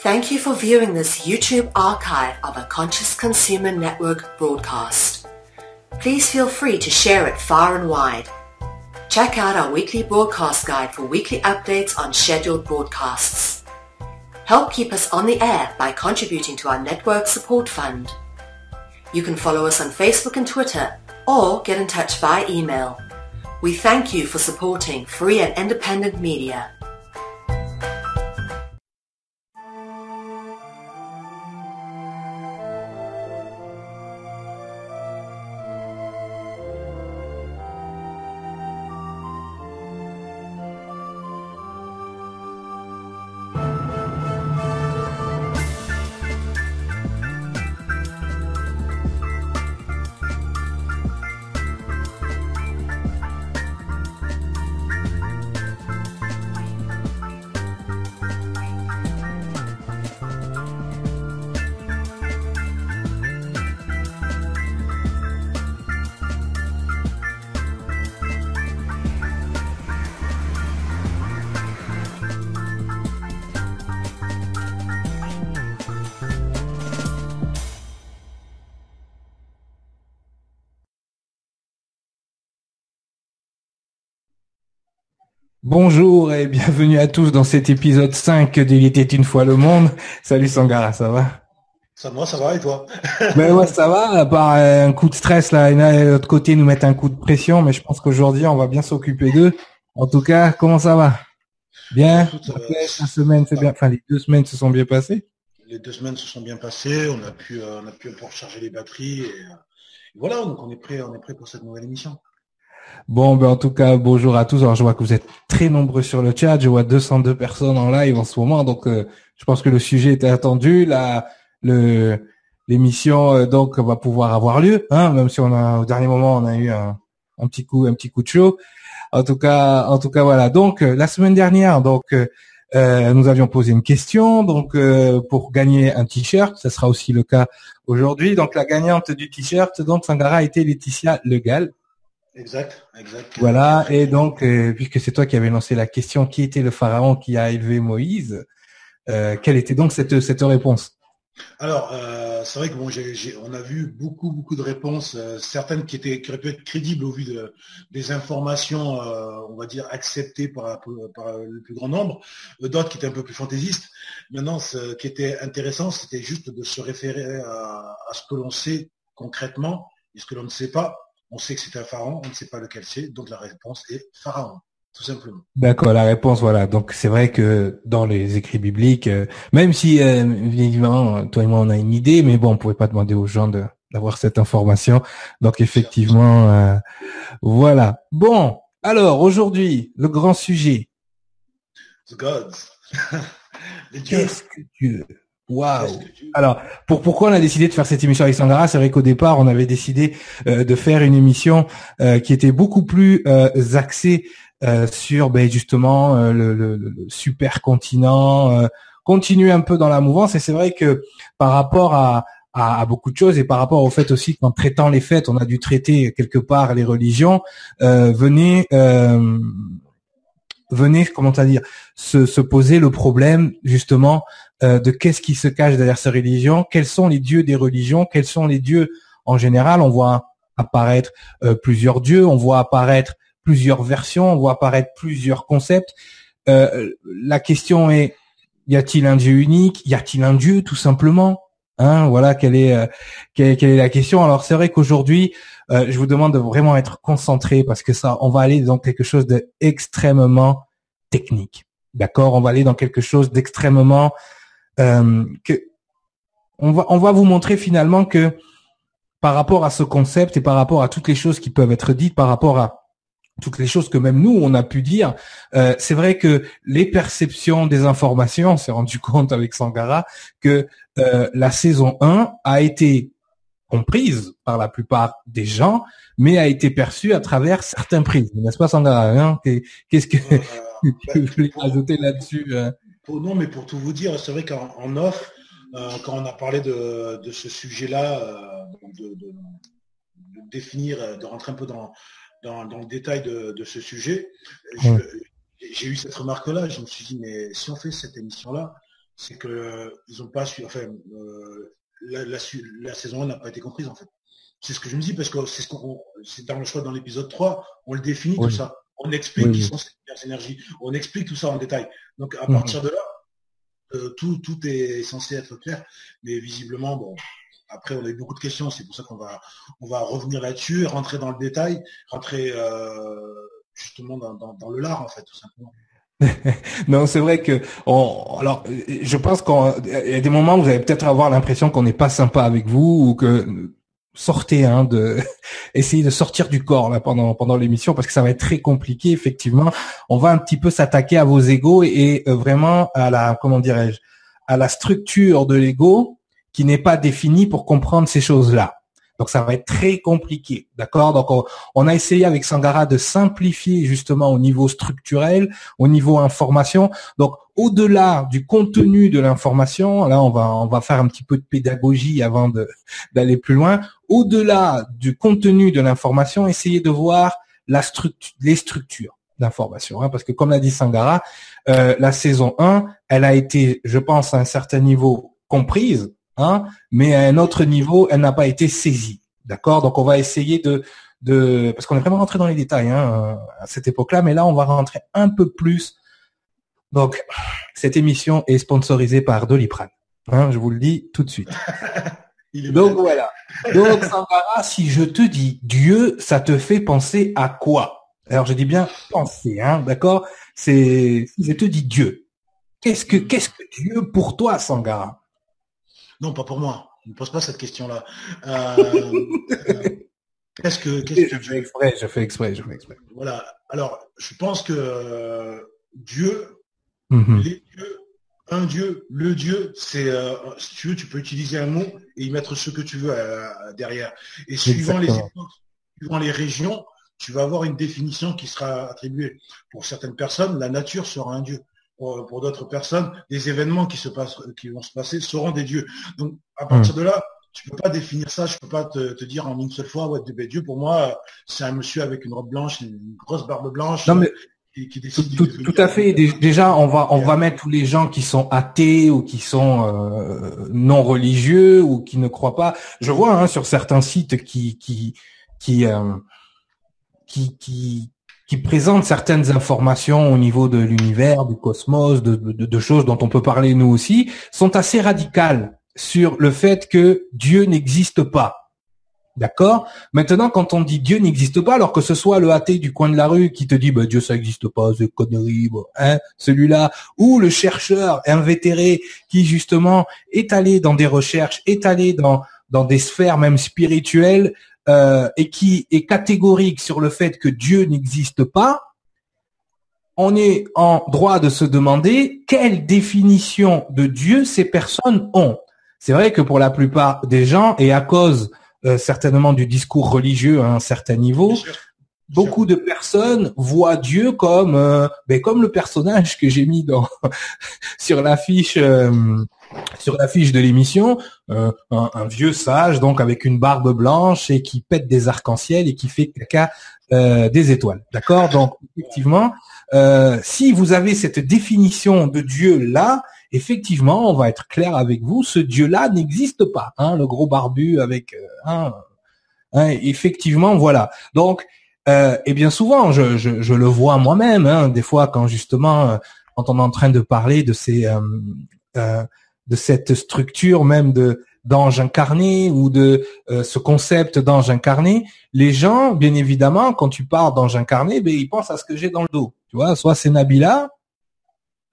Thank you for viewing this YouTube archive of a Conscious Consumer Network broadcast. Please feel free to share it far and wide. Check out our weekly broadcast guide for weekly updates on scheduled broadcasts. Help keep us on the air by contributing to our network support fund. You can follow us on Facebook and Twitter or get in touch via email. We thank you for supporting free and independent media. Bonjour et bienvenue à tous dans cet épisode 5 d'Il était une fois le monde. Salut Sangara, ça va? Ça va, ça va et toi? Ben ouais, ça va, à part euh, un coup de stress là, et de l'autre côté nous mettre un coup de pression, mais je pense qu'aujourd'hui on va bien s'occuper d'eux. En tout cas, comment ça va? Bien? Écoute, euh, La semaine, c'est bien. Enfin, les deux semaines se sont bien passées. Les deux semaines se sont bien passées, on a pu, euh, on a pu recharger les batteries et, euh, et voilà, donc on est prêt, on est prêt pour cette nouvelle émission. Bon, ben en tout cas, bonjour à tous. Alors je vois que vous êtes très nombreux sur le chat. Je vois 202 personnes en live en ce moment, donc euh, je pense que le sujet était attendu. La, l'émission euh, donc va pouvoir avoir lieu, hein, même si on a au dernier moment on a eu un, petit coup, un petit coup de chaud. En tout cas, en tout cas voilà. Donc euh, la semaine dernière, donc euh, nous avions posé une question, donc pour gagner un t-shirt, ça sera aussi le cas aujourd'hui. Donc la gagnante du t-shirt, donc Sangara a été Laetitia Legal. Exact, exact. Voilà, et donc, euh, puisque c'est toi qui avais lancé la question, qui était le pharaon qui a élevé Moïse euh, Quelle était donc cette, cette réponse? Alors, euh, c'est vrai que bon, on a vu beaucoup, beaucoup de réponses, certaines qui étaient, qui auraient pu être crédibles au vu de, des informations, on va dire acceptées par, par le plus grand nombre, d'autres qui étaient un peu plus fantaisistes. Maintenant, ce qui était intéressant, c'était juste de se référer à, à ce que l'on sait concrètement et ce que l'on ne sait pas. On sait que c'est un pharaon, on ne sait pas lequel c'est, donc la réponse est pharaon, tout simplement. D'accord, la réponse, voilà. Donc c'est vrai que dans les écrits bibliques, euh, même si euh, évidemment toi et moi on a une idée, mais bon, on pouvait pas demander aux gens de d'avoir cette information. Donc effectivement, euh, voilà. Bon, alors aujourd'hui, le grand sujet. The gods. Qu'est-ce que Dieu Waouh Dieu- Alors, pour pourquoi on a décidé de faire cette émission avec Sangara C'est vrai qu'au départ, on avait décidé euh, de faire une émission euh, qui était beaucoup plus euh, axée euh, sur ben, justement euh, le, le- le super continent, euh, continuer un peu dans la mouvance. Et c'est vrai que par rapport à, à, à beaucoup de choses et par rapport au fait aussi qu'en traitant les fêtes, on a dû traiter quelque part les religions, euh, venez, euh, venez, comment à dire, se, se poser le problème justement euh, de qu'est-ce qui se cache derrière ces religions, quels sont les dieux des religions, quels sont les dieux en général? On voit apparaître euh, plusieurs dieux, on voit apparaître plusieurs versions, on voit apparaître plusieurs concepts. Euh, la question est y a-t-il un dieu unique? Y a-t-il un dieu tout simplement? Hein, voilà quelle est la question. Alors c'est vrai qu'aujourd'hui, je vous demande de vraiment être concentré parce que ça, on va aller dans quelque chose d'extrêmement technique. D'accord? On va aller dans quelque chose d'extrêmement euh, que on va on va vous montrer finalement que par rapport à ce concept et par rapport à toutes les choses qui peuvent être dites, par rapport à toutes les choses que même nous on a pu dire, euh, c'est vrai que les perceptions des informations, on s'est rendu compte avec Sangara que euh, la saison 1 a été comprise par la plupart des gens, mais a été perçue à travers certains prismes, n'est-ce pas Sangara hein? Qu'est- Qu'est-ce que Euh, tu voulais ajouter là-dessus pour- non, mais pour tout vous dire, c'est vrai qu'en en off, euh, quand on a parlé de, de ce sujet-là, euh, de, de- de définir, euh, de rentrer un peu dans, dans, dans le détail de, ce sujet, j'ai eu cette remarque-là. Je me suis dit, mais si on fait cette émission-là, c'est que ils ont pas su, enfin, la, la, saison 1 n'a pas été comprise en fait. C'est ce que je me dis parce que c'est ce qu'on, dans le choix dans l'épisode 3, on le définit tout ça. On explique qui sont ces énergies. On explique tout ça en détail. Donc à mhm. partir de là, euh, tout, tout est censé être clair. Mais visiblement, bon, après on a eu beaucoup de questions, c'est pour ça qu'on va on va revenir là-dessus, rentrer dans le détail, rentrer euh, justement dans, dans, le lard en fait, tout simplement. non, c'est vrai que on, alors je pense qu'il y a des moments où vous allez peut-être avoir l'impression qu'on n'est pas sympa avec vous ou que sortez hein, de essayer de sortir du corps là pendant pendant l'émission parce que ça va être très compliqué effectivement. On va un petit peu s'attaquer à vos égaux et, euh, vraiment à la comment dirais-je à la structure de l'ego qui n'est pas définie pour comprendre ces choses là donc ça va être très compliqué, d'accord? Donc on, a essayé avec Sangara de simplifier justement au niveau structurel, au niveau information. Donc au-delà du contenu de l'information, là on va on va faire un petit peu de pédagogie avant d'aller plus loin. Au-delà du contenu de l'information, essayer de voir la structure, les structures d'information, hein, parce que comme l'a dit Sangara, euh, la saison 1, elle a été, je pense, à un certain niveau comprise, Hein, mais à un autre niveau, elle n'a pas été saisie. D'accord? Donc on va essayer de, de parce qu'on est vraiment rentré dans les détails hein, à cette époque-là, mais là on va rentrer un peu plus. Donc cette émission est sponsorisée par Doliprane. Hein, je vous le dis tout de suite. Donc voilà. Donc Sangara, si je te dis Dieu, ça te fait penser à quoi? Alors je dis bien penser, hein, d'accord? C'est si je te dis Dieu, qu'est-ce que qu'est-ce que Dieu pour toi, Sangara non, pas pour moi. Ne pose pas cette question-là. Euh, euh, qu'est-ce que, qu'est-ce que je fais exprès, je fais exprès, je fais exprès. Voilà. Alors, je pense que euh, Dieu, mm-hmm. les dieux, un Dieu, le Dieu, c'est si tu veux, tu peux utiliser un mot et y mettre ce que tu veux derrière. Et suivant les époques, suivant les régions, tu vas avoir une définition qui sera attribuée. Pour certaines personnes, la nature sera un Dieu pour, d'autres personnes, des événements qui se passent, qui vont se passer seront des dieux. Donc à partir de là, tu peux pas définir ça, je peux pas te, dire en une seule fois, ouais, Dieu pour moi, c'est un monsieur avec une robe blanche, une grosse barbe blanche. Non, mais... Qui, décide tout, tout, à fait. Déjà, on va on va mettre tous les gens qui sont athées ou qui sont euh, non religieux ou qui ne croient pas. Je vois hein, sur certains sites qui qui qui euh, qui, qui qui présente certaines informations au niveau de l'univers, du cosmos, de, choses dont on peut parler nous aussi, sont assez radicales sur le fait que Dieu n'existe pas. D'accord? Maintenant, quand on dit Dieu n'existe pas, alors que ce soit le athée du coin de la rue qui te dit bah, Dieu ça n'existe pas, c'est connerie, hein, celui-là, ou le chercheur invétéré qui justement est allé dans des recherches, est allé dans dans des sphères même spirituelles euh, et qui est catégorique sur le fait que Dieu n'existe pas, on est en droit de se demander quelle définition de Dieu ces personnes ont. C'est vrai que pour la plupart des gens, et à cause euh, certainement du discours religieux à un certain niveau, beaucoup de personnes voient Dieu comme euh, ben, comme le personnage que j'ai mis dans sur l'affiche sur l'affiche de l'émission, euh, un, vieux sage, donc avec une barbe blanche et qui pète des arcs-en-ciel et qui fait caca euh, des étoiles. D'accord? Donc effectivement, euh, si vous avez cette définition de Dieu là, effectivement, on va être clair avec vous, ce Dieu-là n'existe pas. Hein, le gros barbu avec, hein, hein, effectivement, voilà. Donc, et bien souvent, je, je, le vois moi-même, hein, des fois quand justement, quand on est en train de parler de ces de cette structure même de d'ange incarné ou de euh, ce concept d'ange incarné, les gens, bien évidemment, quand tu parles d'ange incarné, ben, ils pensent à ce que j'ai dans le dos. Tu vois, soit c'est Nabila,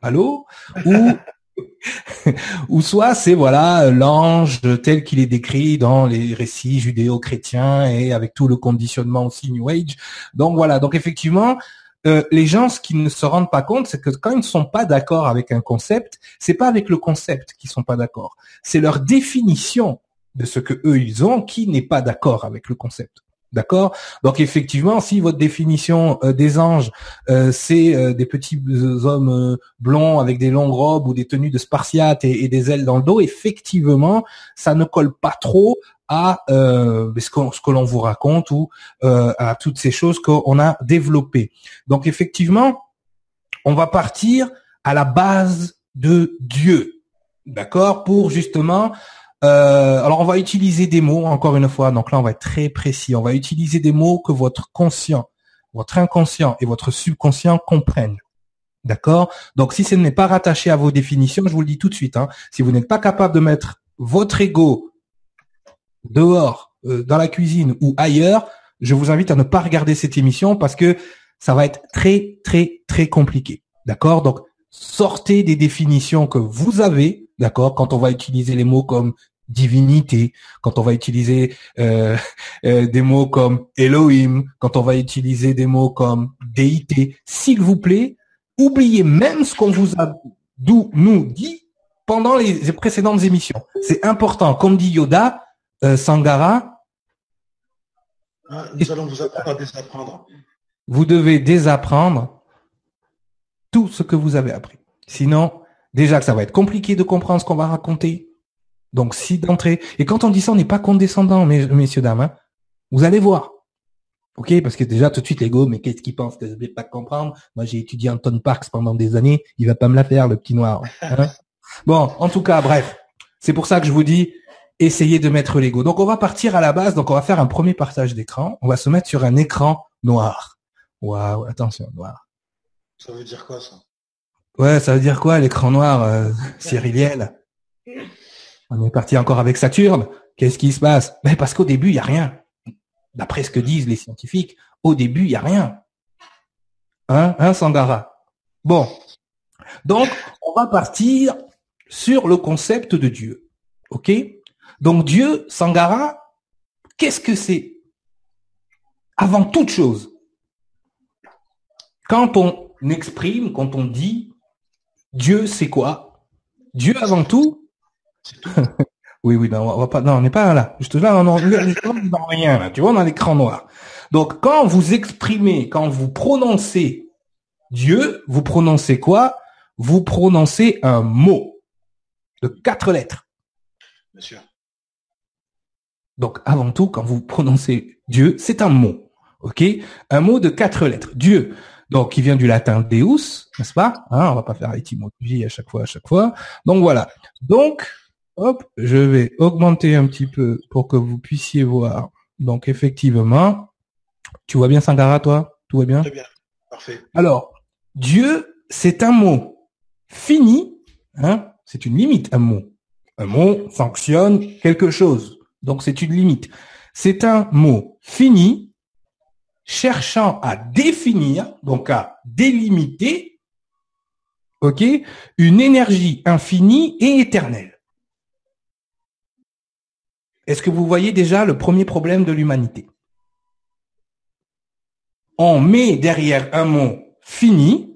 allô, ou ou soit c'est voilà l'ange tel qu'il est décrit dans les récits judéo-chrétiens et avec tout le conditionnement aussi New Age. Donc voilà, donc effectivement, euh, les gens, ce qu'ils ne se rendent pas compte, c'est que quand ils ne sont pas d'accord avec un concept, c'est pas avec le concept qu'ils sont pas d'accord. C'est leur définition de ce que eux ils ont qui n'est pas d'accord avec le concept. D'accord? Donc effectivement, si votre définition euh, des anges, euh, c'est des petits hommes blonds avec des longues robes ou des tenues de spartiates et, des ailes dans le dos, effectivement, ça ne colle pas trop à euh, ce que, l'on vous raconte ou euh, à toutes ces choses qu'on a développées. Donc effectivement, on va partir à la base de Dieu. d'accord, pour justement. Euh, alors on va utiliser des mots encore une fois. Donc là on va être très précis. On va utiliser des mots que votre conscient, votre inconscient et votre subconscient comprennent. D'accord? Donc si ce n'est pas rattaché à vos définitions, je vous le dis tout de suite, hein, si vous n'êtes pas capable de mettre votre ego dehors, euh, dans la cuisine ou ailleurs, je vous invite à ne pas regarder cette émission parce que ça va être très, très, très compliqué. D'accord? Donc sortez des définitions que vous avez, d'accord? Quand on va utiliser les mots comme divinité, quand on va utiliser euh, euh, des mots comme Elohim, quand on va utiliser des mots comme déité, s'il vous plaît, oubliez même ce qu'on vous a d'où nous dit pendant les, précédentes émissions. C'est important. Comme dit Yoda, euh, Sangara. Ah, nous allons vous apprendre à désapprendre. Vous devez désapprendre tout ce que vous avez appris. Sinon, déjà que ça va être compliqué de comprendre ce qu'on va raconter. Donc, si d'entrée. Et quand on dit ça, on n'est pas condescendant, messieurs, dames. Hein. Vous allez voir. Ok, parce que déjà tout de suite l'ego, mais qu'est-ce qu'il pense? Que je vais pas comprendre Moi, j'ai étudié Anton Parks pendant des années, il va pas me la faire, le petit noir. Hein bon, en tout cas, bref, c'est pour ça que je vous dis, essayez de mettre l'ego. Donc, on va partir à la base. Donc, on va faire un premier partage d'écran. On va se mettre sur un écran noir. Waouh, attention, noir. Ça veut dire quoi ça? Ouais, ça veut dire quoi l'écran noir, euh, On est parti encore avec Saturne. Qu'est-ce qui se passe? Mais parce qu'au début, il y a rien d'après ce que disent les scientifiques, au début, il n'y a rien. Hein, hein, Sangara? Bon. Donc, on va partir sur le concept de Dieu. OK? Donc, Dieu, Sangara, qu'est-ce que c'est? Avant toute chose, quand on exprime, quand on dit Dieu, c'est quoi? Dieu, avant tout, Oui, oui, non, on va pas, non, on n'est pas là. Juste là, on n'est dans rien, là. Tu vois, on a l'écran noir. Donc, quand vous exprimez, quand vous prononcez Dieu, vous prononcez quoi? Vous prononcez un mot de quatre lettres. Bien sûr. Donc, avant tout, quand vous prononcez Dieu, c'est un mot. OK? Un mot de quatre lettres. Dieu. Donc, qui vient du latin Deus, n'est-ce pas? Hein, on va pas faire l'étymologie à chaque fois, à chaque fois. Donc, voilà. Donc, Hop, je vais augmenter un petit peu pour que vous puissiez voir. Donc effectivement, tu vois bien Sangara, toi? Tout va bien? Très bien, parfait. Alors, Dieu, c'est un mot fini, hein? C'est une limite, un mot. Un mot fonctionne quelque chose, donc c'est une limite. C'est un mot fini, cherchant à définir, donc à délimiter, ok, une énergie infinie et éternelle. Est-ce que vous voyez déjà le premier problème de l'humanité? On met derrière un mot fini,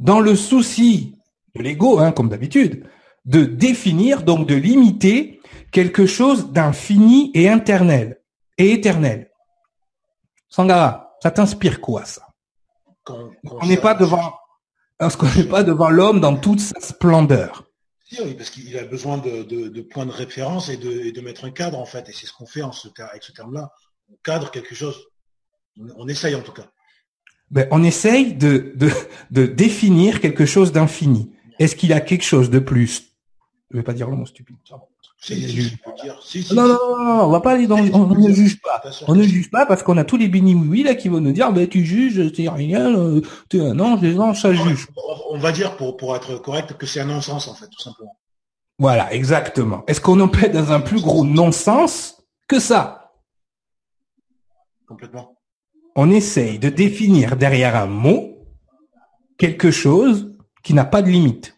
dans le souci de l'ego, hein, comme d'habitude, de définir, donc de limiter quelque chose d'infini et éternel. Et éternel. Sangara, ça t'inspire quoi ça? On n'est pas devant, est-ce qu'on n'est pas devant l'homme dans toute sa splendeur oui, parce qu'il a besoin de, points de référence et de, mettre un cadre, en fait. Et c'est ce qu'on fait en ce, avec ce terme-là. On cadre quelque chose. On, essaye, en tout cas. Ben, on essaye de, de, définir quelque chose d'infini. Est-ce qu'il a quelque chose de plus? Je vais pas dire le mot stupide. Non, non, non, non, on va pas aller dans, on, ne juge pas. On ne juge pas parce qu'on a tous les bénis oui là qui vont nous dire, ben, tu juges, c'est rien, euh, tu es un ange, les anges, ça juge. On va dire, pour, pour être correct, que c'est un non-sens, en fait, tout simplement. Voilà, exactement. Est-ce qu'on en peut dans un plus gros non-sens que ça? Complètement. On essaye de définir derrière un mot quelque chose qui n'a pas de limite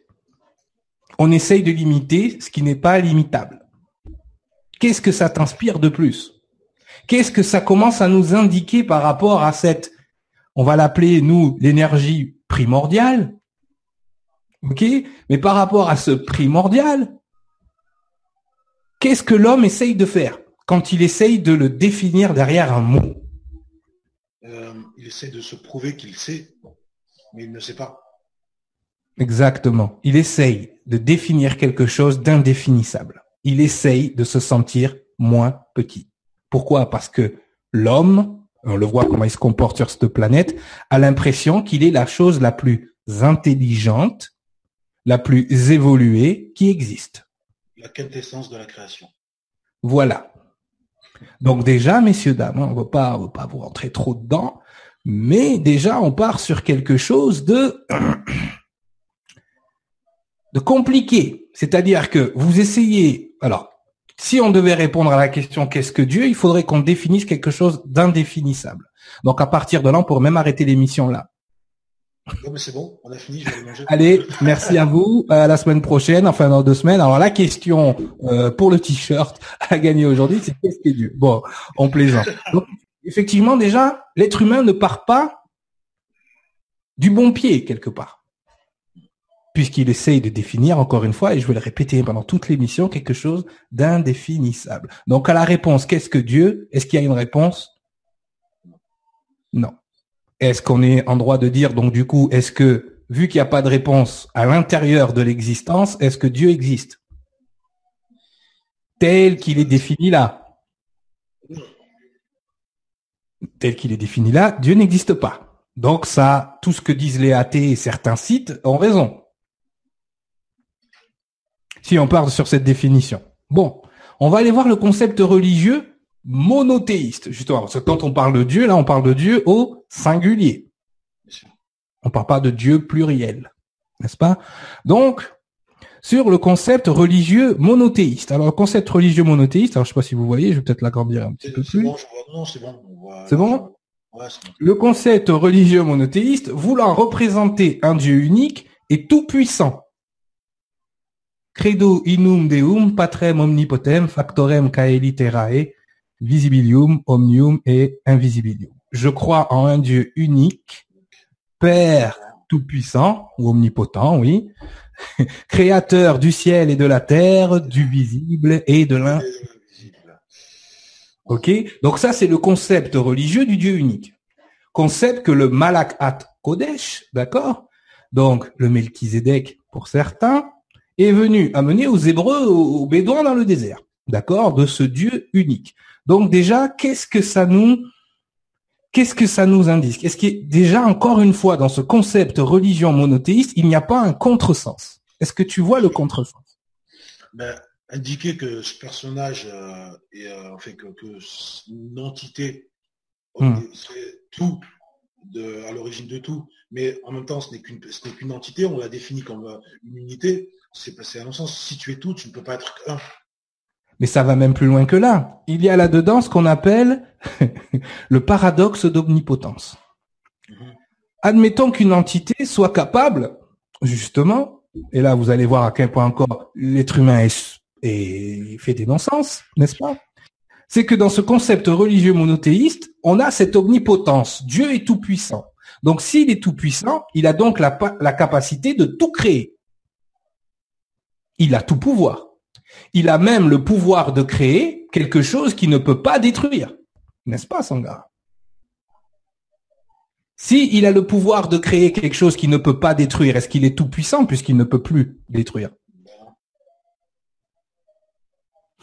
on essaye de limiter ce qui n'est pas limitable. Qu'est-ce que ça t'inspire de plus? Qu'est-ce que ça commence à nous indiquer par rapport à cette, on va l'appeler nous l'énergie primordiale, ok? Mais par rapport à ce primordial, qu'est-ce que l'homme essaye de faire quand il essaye de le définir derrière un mot? Euh, Il essaie de se prouver qu'il sait, mais il ne sait pas. Exactement. Il essaye de définir quelque chose d'indéfinissable. Il essaye de se sentir moins petit. Pourquoi? Parce que l'homme, on le voit comment il se comporte sur cette planète, a l'impression qu'il est la chose la plus intelligente, la plus évoluée qui existe. La quintessence de la création. Voilà. Donc déjà, messieurs, dames, on va pas, on va pas vous rentrer trop dedans, mais déjà, on part sur quelque chose de, de compliqué. C'est-à-dire que vous essayez, alors, si on devait répondre à la question qu'est-ce que Dieu, il faudrait qu'on définisse quelque chose d'indéfinissable. Donc à partir de là, on pourrait même arrêter l'émission là. Non mais c'est bon, on a fini, je vais aller manger. Allez, merci à vous. À la semaine prochaine, enfin dans deux semaines. Alors la question euh, pour le t-shirt à gagner aujourd'hui, c'est qu'est-ce que Dieu? Bon, on plaisante. Donc, effectivement, déjà, l'être humain ne part pas du bon pied quelque part, puisqu'il essaye de définir encore une fois, et je vais le répéter pendant toute l'émission, quelque chose d'indéfinissable. Donc à la réponse qu'est-ce que Dieu? Est-ce qu'il y a une réponse? Non. Est-ce qu'on est en droit de dire, donc du coup, est-ce que, vu qu'il n'y a pas de réponse à l'intérieur de l'existence, est-ce que Dieu existe? Tel qu'il est défini là. Tel qu'il est défini là, Dieu n'existe pas. Donc ça, tout ce que disent les athées et certains sites ont raison. Si on part sur cette définition. Bon, on va aller voir le concept religieux monothéiste, justement. Parce que quand on parle de Dieu, là, on parle de Dieu au singulier. On parle pas de Dieu pluriel. N'est-ce pas? Donc, sur le concept religieux monothéiste. Alors, le concept religieux monothéiste, alors je sais pas si vous voyez, je vais peut-être l'agrandir un petit peu plus. Bon, c'est bon. C'est bon? Ouais, c'est bon. Le concept religieux monothéiste voulant représenter un Dieu unique et tout puissant. Credo inum deum patrem omnipotem factorem caeli terrae visibilium omnium et invisibilium. Je crois en un Dieu unique, Père tout-puissant ou omnipotent, oui, créateur du ciel et de la terre, du visible et de l'in. Invisible. Ok, donc ça c'est le concept religieux du Dieu unique. Concept que le Malak Kodesh, d'accord, donc le Melchizedek pour certains, est venu amener aux Hébreux, aux Bédouins dans le désert, d'accord, de ce Dieu unique. Donc déjà, qu'est-ce que ça nous, qu'est-ce que ça nous indique? Est-ce qu'il déjà encore une fois dans ce concept religion monothéiste, il n'y a pas un contresens? Est-ce que tu vois le contresens? Ben, indiquer que ce personnage euh, est euh, en fait que, que une entité, Hmm. c'est tout de, à l'origine de tout, mais en même temps ce n'est qu'une qu'une entité, on l'a définit comme euh, une unité. C'est c'est à mon sens, si tu es tout, tu ne peux pas être un. Mais ça va même plus loin que là. Il y a là-dedans ce qu'on appelle le paradoxe d'omnipotence. Mhm. Admettons qu'une entité soit capable, justement, et là vous allez voir à quel point encore l'être humain est, est fait des non-sens, n'est-ce pas? C'est que dans ce concept religieux monothéiste, on a cette omnipotence. Dieu est tout puissant. Donc s'il est tout puissant, il a donc la, la capacité de tout créer. Il a tout pouvoir. Il a même le pouvoir de créer quelque chose qui ne peut pas détruire. N'est-ce pas, Sangha? Si il a le pouvoir de créer quelque chose qui ne peut pas détruire, est-ce qu'il est tout puissant puisqu'il ne peut plus détruire?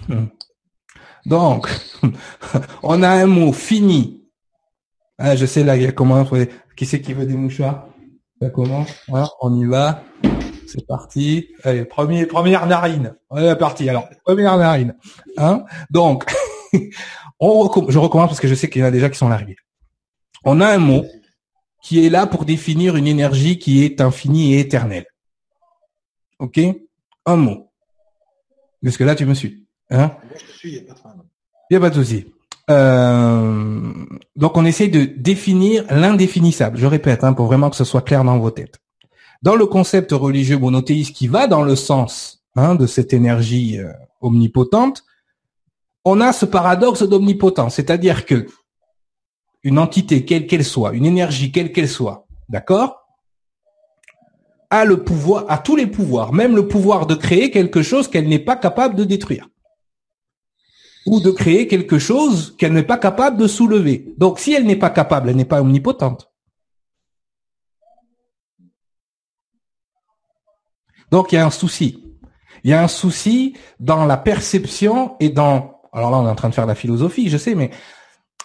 Hmm. Donc, on a un mot fini. Ah, je sais là, il y a comment Qui c'est qui veut des mouchoirs. Voilà, on y va. C'est parti. Allez, premier, première narine. On est parti. Alors, première narine. Hein Donc, on recomm- je recommence parce que je sais qu'il y en a déjà qui sont arrivés. On a un mot qui est là pour définir une énergie qui est infinie et éternelle. Ok? Un mot. Parce que là, tu me suis. Hein? Moi je te suis, il n'y a pas de problème. il n'y a pas de souci. Euh, donc on essaye de définir l'indéfinissable. Je répète, hein, pour vraiment que ce soit clair dans vos têtes. Dans le concept religieux monothéiste qui va dans le sens hein, de cette énergie euh, omnipotente, on a ce paradoxe d'omnipotence, c'est-à-dire que une entité quelle qu'elle soit, une énergie quelle qu'elle soit, d'accord, a le pouvoir, a tous les pouvoirs, même le pouvoir de créer quelque chose qu'elle n'est pas capable de détruire ou de créer quelque chose qu'elle n'est pas capable de soulever. Donc, si elle n'est pas capable, elle n'est pas omnipotente. Donc, il y a un souci. Il y a un souci dans la perception et dans... Alors là, on est en train de faire de la philosophie, je sais, mais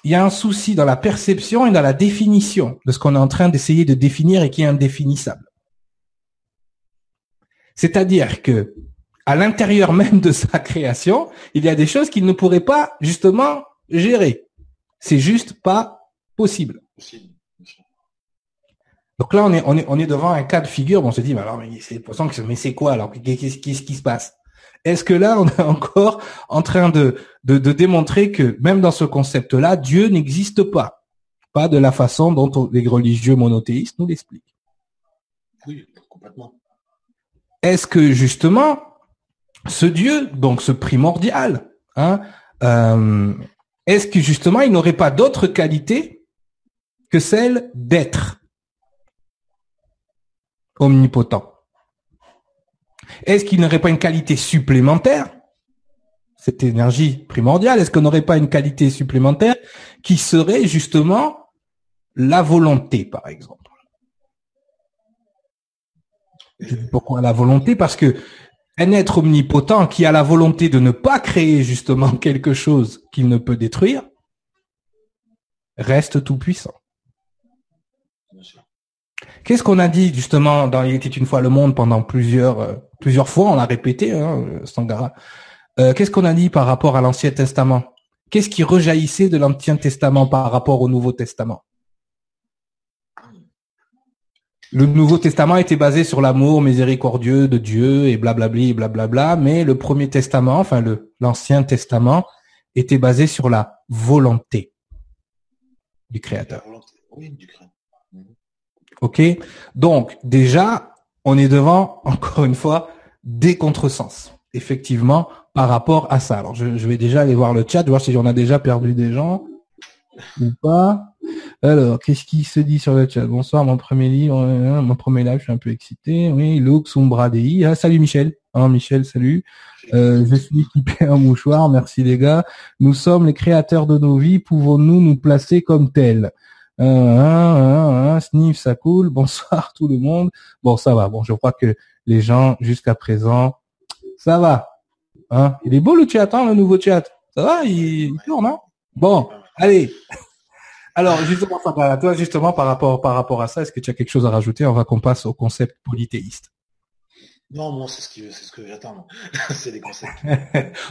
il y a un souci dans la perception et dans la définition de ce qu'on est en train d'essayer de définir et qui est indéfinissable. C'est-à-dire que à l'intérieur même de sa création, il y a des choses qu'il ne pourrait pas justement gérer. C'est juste pas possible. Donc là, on est, on est, on est devant un cas de figure. on se dit, mais alors, mais c'est mais c'est quoi alors? Qu'est-ce qui se passe? Est-ce que là, on est encore en train de, de, de démontrer que même dans ce concept-là, Dieu n'existe pas, pas de la façon dont les religieux monothéistes nous l'expliquent. Oui, complètement. Est-ce que justement, ce Dieu, donc ce primordial, hein, euh, est-ce que justement il n'aurait pas d'autres qualités que celle d'être? Omnipotent. Est-ce qu'il n'aurait pas une qualité supplémentaire? Cette énergie primordiale, est-ce qu'on n'aurait pas une qualité supplémentaire qui serait justement la volonté, par exemple? Pourquoi la volonté? Parce que un être omnipotent qui a la volonté de ne pas créer justement quelque chose qu'il ne peut détruire, reste tout puissant. Qu'est-ce qu'on a dit justement dans Il était une fois le monde pendant plusieurs euh, plusieurs fois, on l'a répété, hein, Sangara. Euh, Qu'est-ce qu'on a dit par rapport à l'Ancien Testament? Qu'est-ce qui rejaillissait de l'Ancien Testament par rapport au Nouveau Testament? Le Nouveau Testament était basé sur l'amour miséricordieux de Dieu et blablabli blablabla, mais le Premier Testament, enfin le l'Ancien Testament, était basé sur la volonté du Créateur. Ok, donc déjà, on est devant encore une fois des contresens, effectivement, par rapport à ça. Alors je, vais déjà aller voir le chat, voir si on a déjà perdu des gens ou pas. Alors, qu'est-ce qui se dit sur le chat? Bonsoir, mon premier livre, euh, mon premier live, je suis un peu excité. Oui, Lux Umbra Ah, salut Michel. Hein, Michel, salut. Euh, je suis équipé un mouchoir, merci les gars. Nous sommes les créateurs de nos vies, pouvons-nous nous placer comme tels? Euh, hein, hein, Sniff, ça coule. Bonsoir tout le monde. Bon, ça va. Bon, je crois que les gens jusqu'à présent, ça va. Hein? Il est beau le chat, hein, le nouveau chat. Ça va, il, il tourne, hein? Bon, allez. Alors justement, toi justement par rapport par rapport à ça, est-ce que tu as quelque chose à rajouter On va qu'on passe au concept polythéiste? Non, moi c'est ce, ce que j'attends. c'est les concepts.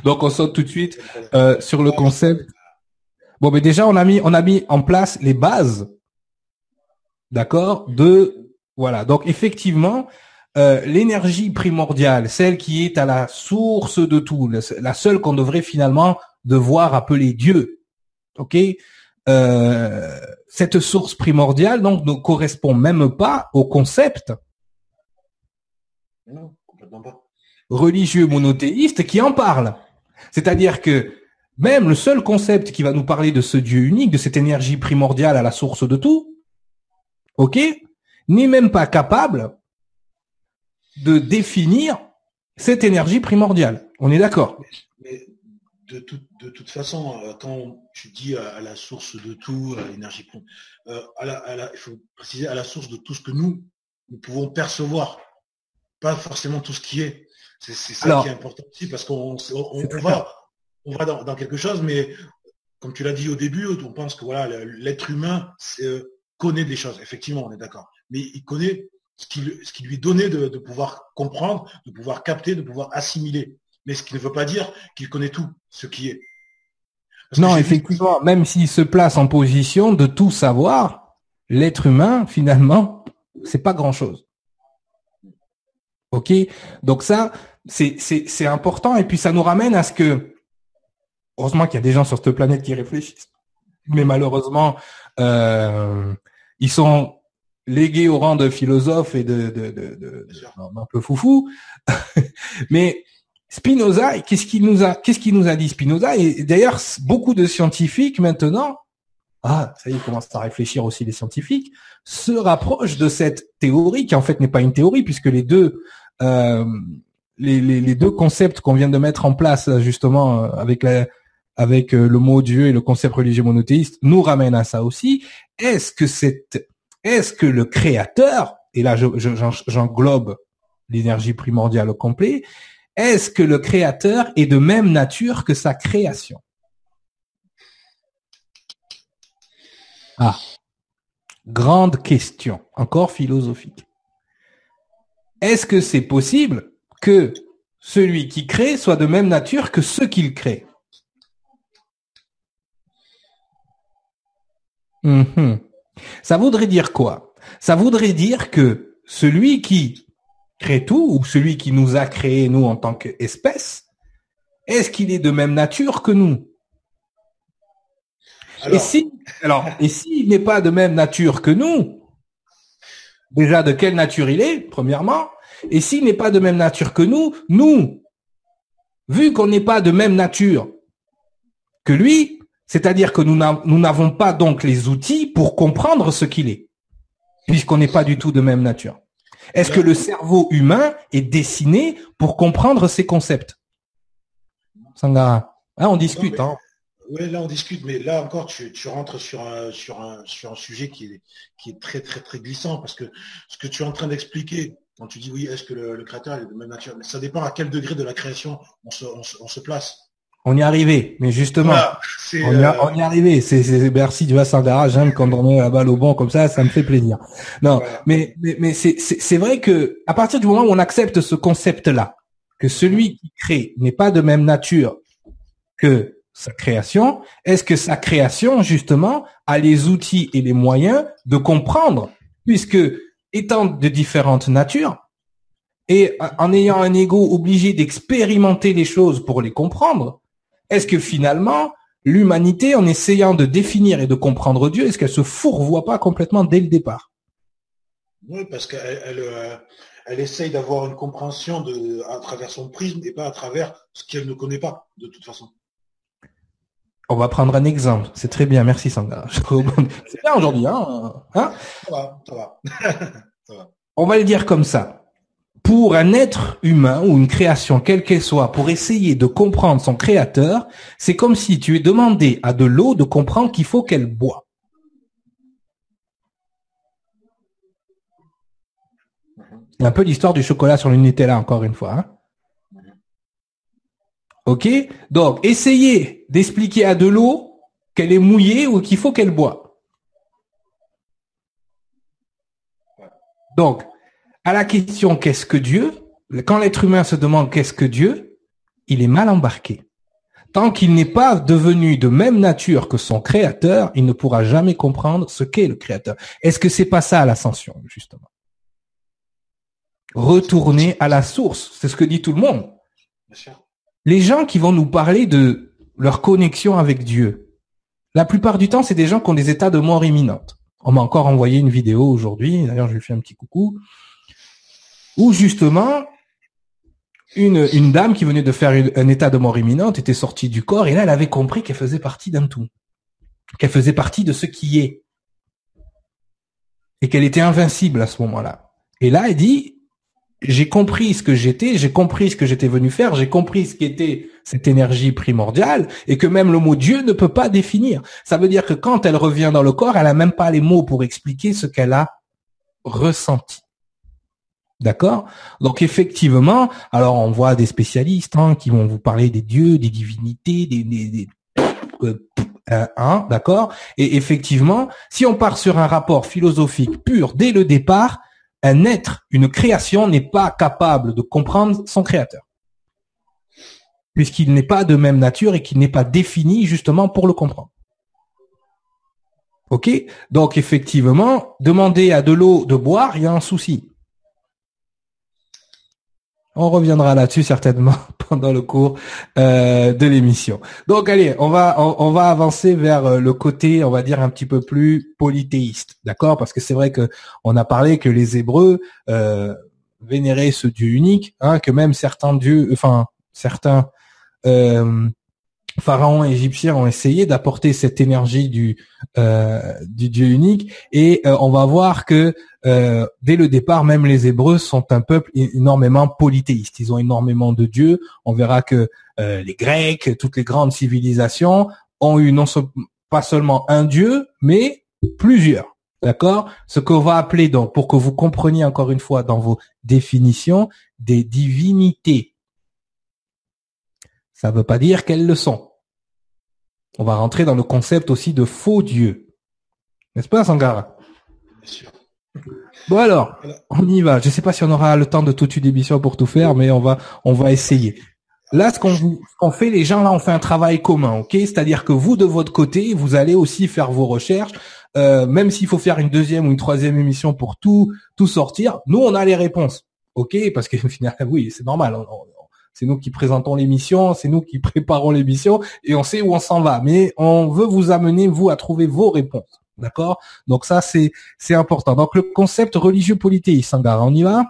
Donc on saute tout de suite euh, sur le concept. Bon, mais déjà on a mis on a mis en place les bases, d'accord, de voilà. Donc effectivement, euh, l'énergie primordiale, celle qui est à la source de tout, la seule qu'on devrait finalement devoir appeler Dieu, ok euh, cette source primordiale donc ne correspond même pas au concept religieux monothéiste qui en parle. C'est-à-dire que même le seul concept qui va nous parler de ce Dieu unique, de cette énergie primordiale à la source de tout, ok, n'est même pas capable de définir cette énergie primordiale. On est d'accord de, de, toute façon, euh, quand tu dis à, la source de tout, à l'énergie, euh, à la, il faut préciser à la source de tout ce que nous, nous pouvons percevoir, pas forcément tout ce qui est. C'est ça qui est important aussi, parce qu'on on, va, on va dans, quelque chose, mais comme tu l'as dit au début, on pense que voilà, l'être humain euh, connaît des choses. Effectivement, on est d'accord. Mais il connaît ce qui, ce qui lui donnait de, de pouvoir comprendre, de pouvoir capter, de pouvoir assimiler mais ce qui ne veut pas dire qu'il connaît tout ce qui est. non, effectivement, même s'il se place en position de tout savoir, l'être humain, finalement, c'est pas grand chose. Ok, donc ça, c'est c'est important et puis ça nous ramène à ce que, heureusement qu'il y a des gens sur cette planète qui réfléchissent, mais malheureusement, euh, ils sont légués au rang de philosophes et de, de, de, de, un peu foufou, mais Spinoza, qu'est-ce qu'il nous a, qu'est-ce qu'il nous a dit Spinoza? Et d'ailleurs, beaucoup de scientifiques maintenant, ah, ça y est, commencent à réfléchir aussi les scientifiques, se rapprochent de cette théorie qui en fait n'est pas une théorie puisque les deux, euh, les, les, deux concepts qu'on vient de mettre en place justement avec la, avec euh, le mot Dieu et le concept religieux monothéiste nous ramènent à ça aussi. Est-ce que cette, est-ce que le créateur, et là j'englobe l'énergie primordiale au complet, est-ce que le créateur est de même nature que sa création? Ah, grande question, encore philosophique. Est-ce que c'est possible que celui qui crée soit de même nature que ce qu'il crée? Mhm. Ça voudrait dire quoi? Ça voudrait dire que celui qui crée tout, ou celui qui nous a créé, nous, en tant qu'espèce, est-ce qu'il est de même nature que nous? Et si, alors, et s'il n'est pas de même nature que nous, déjà de quelle nature il est, premièrement, et s'il n'est pas de même nature que nous, nous, vu qu'on n'est pas de même nature que lui, c'est-à-dire que nous n'avons pas donc les outils pour comprendre ce qu'il est, puisqu'on n'est pas du tout de même nature. Est-ce que le cerveau humain est dessiné pour comprendre ces concepts? Sangara. Hein, on discute. hein. Oui, là on discute, mais là encore tu, rentres sur un, sur, un, sur un sujet qui est, qui est très très très glissant parce que ce que tu es en train d'expliquer, quand tu dis oui, est-ce que le, créateur est de même nature, mais ça dépend à quel degré de la création on se, on se place. On y est arrivé, mais justement, on, y euh, on, y est arrivé. C'est, c'est merci, tu vois, Sangara, j'aime quand on met la balle au banc comme ça, ça me fait plaisir. Non, mais mais, c'est vrai que à partir du moment où on accepte ce concept-là, que celui qui crée n'est pas de même nature que sa création, est-ce que sa création justement a les outils et les moyens de comprendre, puisque étant de différentes natures et en ayant un ego obligé d'expérimenter les choses pour les comprendre est-ce que finalement, l'humanité, en essayant de définir et de comprendre Dieu, est-ce qu'elle se fourvoie pas complètement dès le départ? Oui, parce qu'elle elle, euh, essaye d'avoir une compréhension de, à travers son prisme et pas à travers ce qu'elle ne connaît pas, de toute façon. On va prendre un exemple. C'est très bien, merci Sangha. C'est bien aujourd'hui, hein, hein? Ça va, ça va. ça va. On va le dire comme ça pour un être humain ou une création quelle qu'elle soit, pour essayer de comprendre son créateur, c'est comme si tu es demandé à de l'eau de comprendre qu'il faut qu'elle boit. Un peu l'histoire du chocolat sur le Nutella, encore une fois. Hein. ok? Donc, essayez d'expliquer à de l'eau qu'elle est mouillée ou qu'il faut qu'elle boit. Donc, à la question qu'est-ce que Dieu, quand l'être humain se demande qu'est-ce que Dieu, il est mal embarqué. Tant qu'il n'est pas devenu de même nature que son créateur, il ne pourra jamais comprendre ce qu'est le créateur. Est-ce que c'est pas ça l'ascension, justement? Retourner à la source. C'est ce que dit tout le monde. Les gens qui vont nous parler de leur connexion avec Dieu, la plupart du temps, c'est des gens qui ont des états de mort imminente. On m'a encore envoyé une vidéo aujourd'hui. D'ailleurs, je lui fais un petit coucou où justement une, une dame qui venait de faire un état de mort imminente était sortie du corps et là elle avait compris qu'elle faisait partie d'un tout, qu'elle faisait partie de ce qui est et qu'elle était invincible à ce moment-là. Et là elle dit j'ai compris ce que j'étais, j'ai compris ce que j'étais venu faire, j'ai compris ce qu'était cette énergie primordiale et que même le mot Dieu ne peut pas définir. Ça veut dire que quand elle revient dans le corps, elle a même pas les mots pour expliquer ce qu'elle a ressenti. D'accord? Donc effectivement, alors on voit des spécialistes hein, qui vont vous parler des dieux, des divinités, des, des, euh, hein, d'accord? Et effectivement, si on part sur un rapport philosophique pur dès le départ, un être, une création n'est pas capable de comprendre son créateur. Puisqu'il n'est pas de même nature et qu'il n'est pas défini justement pour le comprendre. Ok? Donc effectivement, demander à de l'eau de boire, il y a un souci. On reviendra là-dessus certainement pendant le cours euh, de l'émission. Donc allez, on va on, va avancer vers euh, le côté, on va dire un petit peu plus polythéiste, d'accord? Parce que c'est vrai que on a parlé que les Hébreux euh, vénéraient ce Dieu unique, hein, que même certains dieux, enfin certains pharaons égyptiens ont essayé d'apporter cette énergie du euh, du Dieu unique et euh, on va voir que euh, dès le départ même les Hébreux sont un peuple énormément polythéiste. Ils ont énormément de dieux. On verra que les Grecs toutes les grandes civilisations ont eu non pas seulement un dieu mais plusieurs. D'accord? Ce qu'on va appeler donc pour que vous compreniez encore une fois dans vos définitions des divinités ça ne veut pas dire qu'elles le sont. On va rentrer dans le concept aussi de faux dieu. N'est-ce pas, Sangara? Bien sûr. Bon alors, on y va. Je sais pas si on aura le temps de toute une émission pour tout faire, mais on va, on va essayer. Là, ce qu'on fait, les gens, là, on fait un travail commun, ok? C'est-à-dire que vous, de votre côté, vous allez aussi faire vos recherches, euh, même s'il faut faire une deuxième ou une troisième émission pour tout, tout sortir. Nous, on a les réponses, ok? Parce que final, oui, c'est normal. C'est nous qui présentons l'émission, c'est nous qui préparons l'émission, et on sait où on s'en va. Mais on veut vous amener vous à trouver vos réponses. D'accord? Donc ça, c'est c'est important. Donc le concept religieux polythéiste, Sangara, on y va?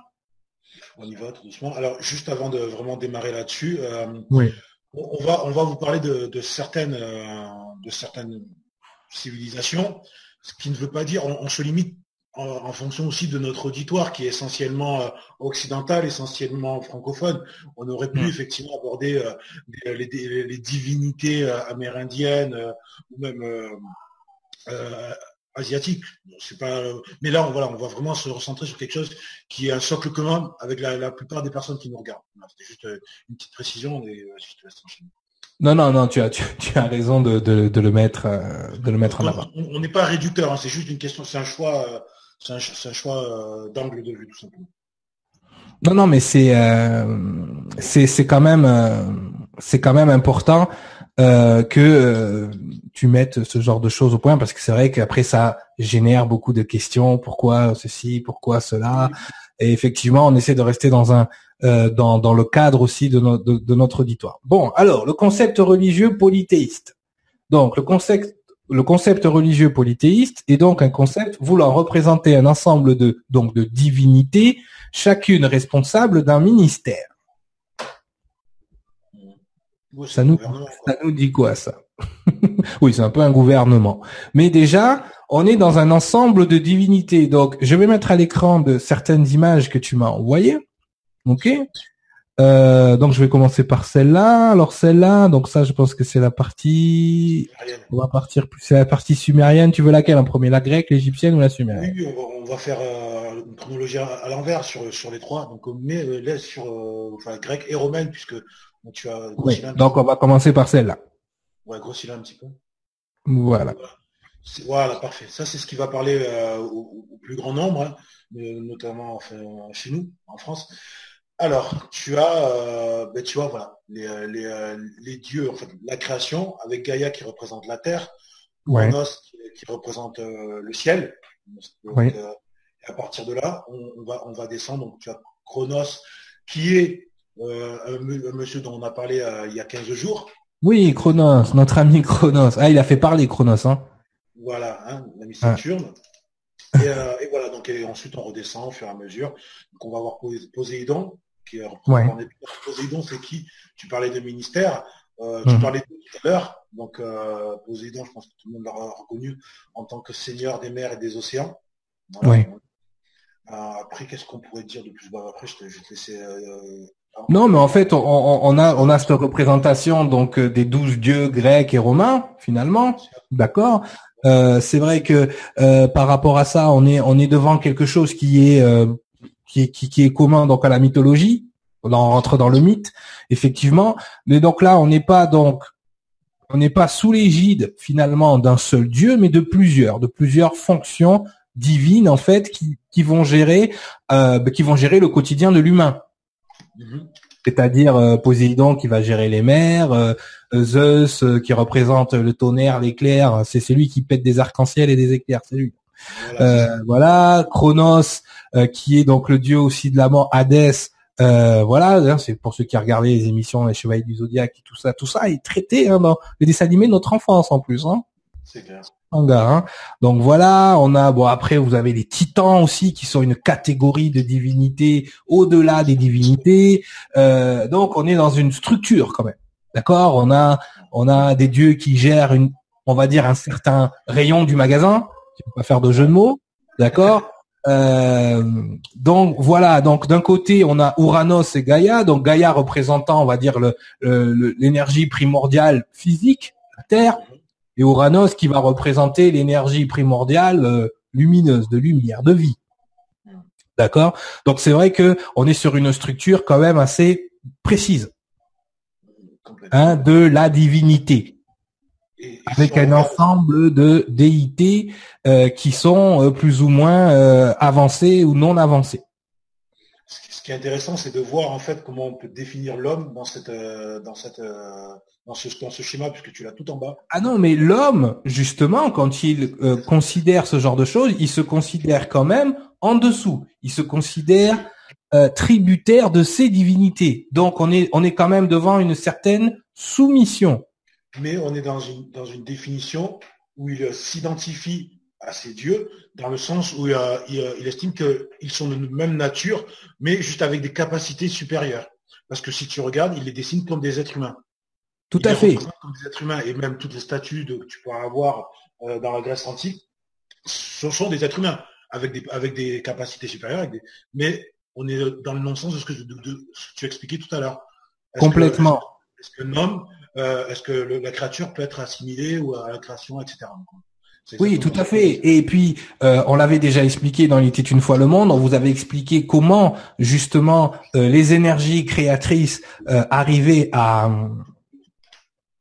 On y va tout doucement. Alors juste avant de vraiment démarrer là-dessus, euh, oui. on, va on va vous parler de, certaines euh, de certaines civilisations, ce qui ne veut pas dire on, se limite en, fonction aussi de notre auditoire qui est essentiellement euh, occidental, essentiellement francophone. On aurait pu effectivement aborder les, divinités amérindiennes ou même euh, asiatique. c'est pas, mais là, on, voilà, on va vraiment se recentrer sur quelque chose qui est un socle commun avec la, plupart des personnes qui nous regardent. C'était juste euh, une petite précision. Et, non, non, non, tu as, tu, as raison de, de, le mettre, euh, de le mettre en avant. On n'est pas réducteur, hein, c'est juste une question, c'est un choix, c'est un, choix d'angle de vue tout simplement. Non, non, mais c'est, c'est, c'est quand même, c'est quand même important euh, que euh, tu mettes ce genre de choses au point parce que c'est vrai qu'après ça génère beaucoup de questions. Pourquoi ceci? Pourquoi cela? Et effectivement, on essaie de rester dans un euh, dans, dans le cadre aussi de, de, notre auditoire. Bon, alors le concept religieux polythéiste. Donc le concept le concept religieux polythéiste est donc un concept voulant représenter un ensemble de donc de divinités, chacune responsable d'un ministère ça, nous, ça nous dit quoi ça? Oui, c'est un peu un gouvernement. Mais déjà, on est dans un ensemble de divinités. Donc, je vais mettre à l'écran de certaines images que tu m'as envoyées. Ok? Euh, donc je vais commencer par celle-là. Alors celle-là, donc ça je pense que c'est la partie. On va partir plus. C'est la partie sumérienne. Tu veux laquelle en premier, la grecque, l'égyptienne ou la sumérienne? Oui, on va, faire euh, une chronologie à, l'envers sur sur les trois. Donc on met euh, laisse sur enfin grecque et romaine puisque donc on va commencer par celle-là. Ouais, grossis un petit peu. Voilà. Voilà, parfait. Ça, c'est ce qui va parler euh, au, plus grand nombre, hein, notamment chez nous, en France. Alors, tu as, euh, ben, tu vois, voilà, les, euh, dieux, en fait, la création, avec Gaïa qui représente la terre, Chronos qui, représente le ciel. à partir de là, on, va, on va descendre. Donc, tu as Chronos qui est euh, un, monsieur dont on a parlé euh, il y a 15 jours. Oui, Chronos, notre ami Chronos. Ah, il a fait parler Chronos, hein. Voilà, hein, l'ami Saturne. Euh, et, voilà, donc ensuite on redescend au fur et à mesure. Donc on va voir Poséidon, qui est Poséidon, c'est qui? Tu parlais de ministère. tu mhm. parlais de tout à l'heure. Donc Poséidon, je pense que tout le monde l'aura reconnu en tant que seigneur des mers et des océans. Oui. après, qu'est-ce qu'on pourrait dire de plus? Bas Après, je te, je te laisser non, mais en fait, on, a on a cette représentation donc euh, des douze dieux grecs et romains finalement, d'accord? Euh, c'est vrai que euh, par rapport à ça, on est on est devant quelque chose qui est qui est qui, est commun donc à la mythologie. On rentre dans le mythe, effectivement. Mais donc là, on n'est pas donc on n'est pas sous l'égide finalement d'un seul dieu, mais de plusieurs, de plusieurs fonctions divines en fait qui, qui vont gérer qui vont gérer le quotidien de l'humain. Mhm. C'est-à-dire euh, Poséidon qui va gérer les mers, euh, Zeus euh, qui représente le tonnerre, l'éclair, c'est celui qui pète des arcs-en-ciel et des éclairs, c'est lui. Voilà, Chronos qui est donc le dieu aussi de la mort, Hadès, voilà, c'est pour ceux qui regardaient les émissions Les Chevaliers du Zodiaque et tout ça, tout ça est traité hein, dans les dessins animés de notre enfance en plus. Hein. C'est clair. Hein. Donc voilà, on a bon après vous avez les titans aussi qui sont une catégorie de divinités au-delà des divinités. Euh, donc on est dans une structure quand même. D'accord? On a on a des dieux qui gèrent une on va dire un certain rayon du magasin. Je vais pas faire de jeu de mots. D'accord? Euh, donc voilà, donc d'un côté on a Uranus et Gaïa, donc Gaïa représentant on va dire l'énergie primordiale physique, la Terre, et Uranus qui va représenter l'énergie primordiale euh, lumineuse, de lumière, de vie. D'accord? Donc c'est vrai que on est sur une structure quand même assez précise hein, de la divinité. Avec un ensemble de déités euh, qui sont euh, plus ou moins euh, avancés ou non avancés. Ce qui est intéressant, c'est de voir en fait comment on peut définir l'homme dans cette dans cette dans ce, dans ce schéma, puisque tu l'as tout en bas. Ah non, mais l'homme, justement, quand il considère ce genre de choses, il se considère quand même en dessous. Il se considère tributaire de ses divinités. Donc on est on est quand même devant une certaine soumission mais on est dans une, dans une définition où il s'identifie à ces dieux, dans le sens où euh, il, estime qu'ils sont de même nature, mais juste avec des capacités supérieures. Parce que si tu regardes, il les dessine comme des êtres humains. Tout à fait. Comme des êtres humains, et même toutes les statues que tu pourras avoir euh, dans la Grèce antique, ce sont des êtres humains, avec des, avec des capacités supérieures, mais on est dans le non-sens de ce que, tu expliquais tout à l'heure. Complètement. Est-ce que l'homme euh, est-ce que la créature peut être assimilée ou à la création, etc. Oui, tout à fait. Et puis, euh, on l'avait déjà expliqué dans Il était une fois le monde. On vous avait expliqué comment justement euh, les énergies créatrices arrivaient à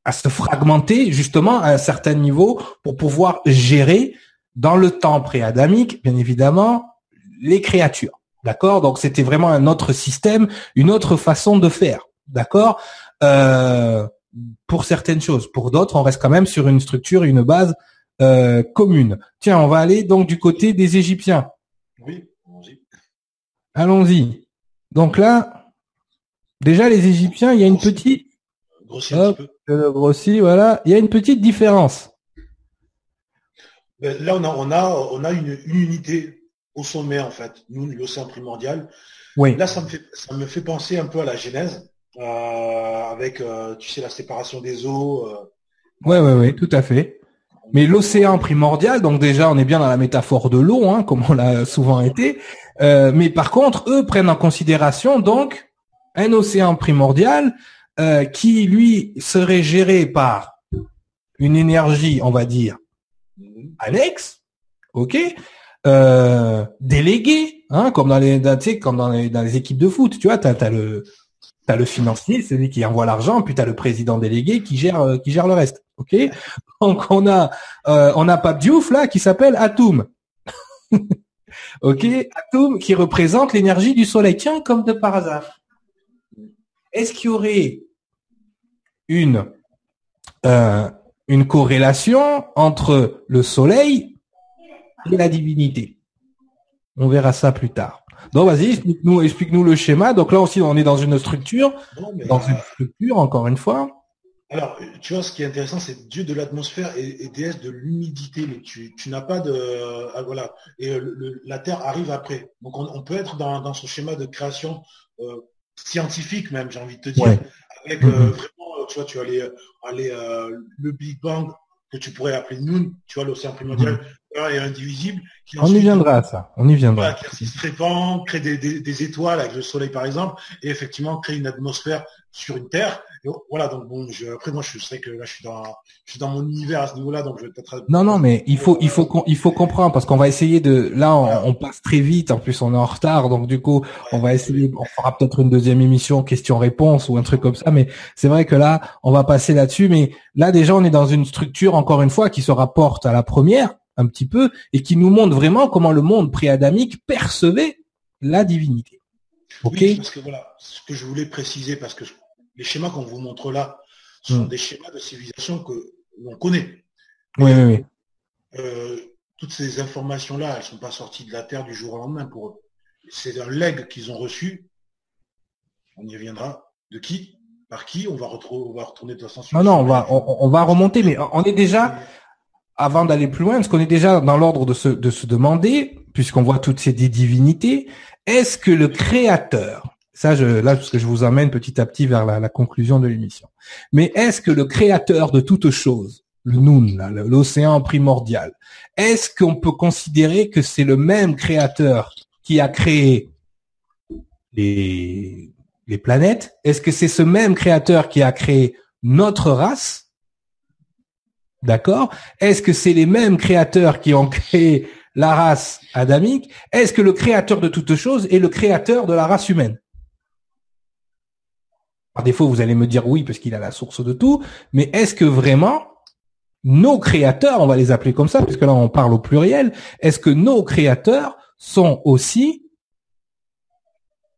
à se fragmenter justement à un certain niveau pour pouvoir gérer dans le temps préadamique, bien évidemment, les créatures. D'accord? Donc c'était vraiment un autre système, une autre façon de faire. D'accord? Euh, pour certaines choses. Pour d'autres, on reste quand même sur une structure, une base euh, commune. Tiens, on va aller donc du côté des Égyptiens. Oui, allons-y. Allons-y. Donc là, déjà les Égyptiens, il y a une petite. Grossi un petit peu. Grossi, voilà. Il y a une petite différence. Ben, là, on a, on a, on a une, unité au sommet en fait. Nous, l'océan primordial. Oui. Là, ça me fait, ça me fait penser un peu à la Genèse. Euh, avec, euh, tu sais, la séparation des eaux. Euh. Ouais, ouais, ouais, tout à fait. Mais l'océan primordial, donc déjà, on est bien dans la métaphore de l'eau, hein, comme on l'a souvent été. mais par contre, eux prennent en considération donc un océan primordial qui, lui, serait géré par une énergie, on va dire, annexe, ok, euh, déléguée, hein, comme dans les, tu sais, comme dans les, dans les équipes de foot, tu vois, t'as as le T'as le financier, celui qui envoie l'argent, puis t'as le président délégué qui gère euh, qui gère le reste. Ok? Donc on a euh, on a pas Diouf là qui s'appelle Atum. ok? Atum qui représente l'énergie du soleil. Tiens, comme de par hasard. Est-ce qu'il y aurait une euh, une corrélation entre le soleil et la divinité? On verra ça plus tard. Donc vas-y, explique-nous, le schéma. Donc là aussi, on est dans une structure, dans une structure, encore une fois. Alors, tu vois, ce qui est intéressant, c'est Dieu de l'atmosphère et, déesse de l'humidité, mais tu, n'as pas de, ah, voilà, et la Terre arrive après. Donc on, peut être dans, ce schéma de création euh, scientifique même, j'ai envie de te dire, avec euh, mm-hmm. vraiment, euh, tu vois, tu aller le Big Bang que tu pourrais appeler Noon, tu vois, l'océan primordial, mm-hmm et indivisible. Qui on y viendra ça, on y viendra. qui se répand, crée des, des, étoiles avec le soleil par exemple, et effectivement crée une atmosphère sur une Terre. voilà, donc bon, je, après moi je sais que là je suis dans, je suis dans mon univers à ce niveau-là, donc je vais peut-être. Non, non, mais il faut, il faut, il faut comprendre parce qu'on va essayer de, là on, passe très vite, en plus on est en retard, donc du coup on va essayer, on fera peut-être une deuxième émission question-réponse ou un truc comme ça, mais c'est vrai que là on va passer là-dessus, mais là déjà on est dans une structure encore une fois qui se rapporte à la première un petit peu et qui nous montre vraiment comment le monde préadamique percevait la divinité. Ok. Oui, parce que voilà, ce que je voulais préciser, parce que les schémas qu'on vous montre là sont hmm. des schémas de civilisation que l'on connaît. Oui, oui, oui. Euh, toutes ces informations-là, elles sont pas sorties de la Terre du jour au lendemain pour eux. C'est un leg qu'ils ont reçu. On y reviendra. De qui? Par qui? On va, on va retourner de toute façon. Non, non, on va, on, va remonter, mais on est déjà, avant d'aller plus loin, parce qu'on est déjà dans l'ordre de se, de se demander, puisqu'on voit toutes ces divinités, est-ce que le créateur, ça je, là parce que je vous amène petit à petit vers la, conclusion de l'émission, mais est-ce que le créateur de toute chose, le Noun, l'océan primordial, est-ce qu'on peut considérer que c'est le même créateur qui a créé les, les planètes? Est-ce que c'est ce même créateur qui a créé notre race? D'accord. Est-ce que c'est les mêmes créateurs qui ont créé la race adamique? Est-ce que le créateur de toutes choses est le créateur de la race humaine? Par défaut, vous allez me dire oui parce qu'il a la source de tout, mais est-ce que vraiment nos créateurs, on va les appeler comme ça, puisque là on parle au pluriel, est-ce que nos créateurs sont aussi,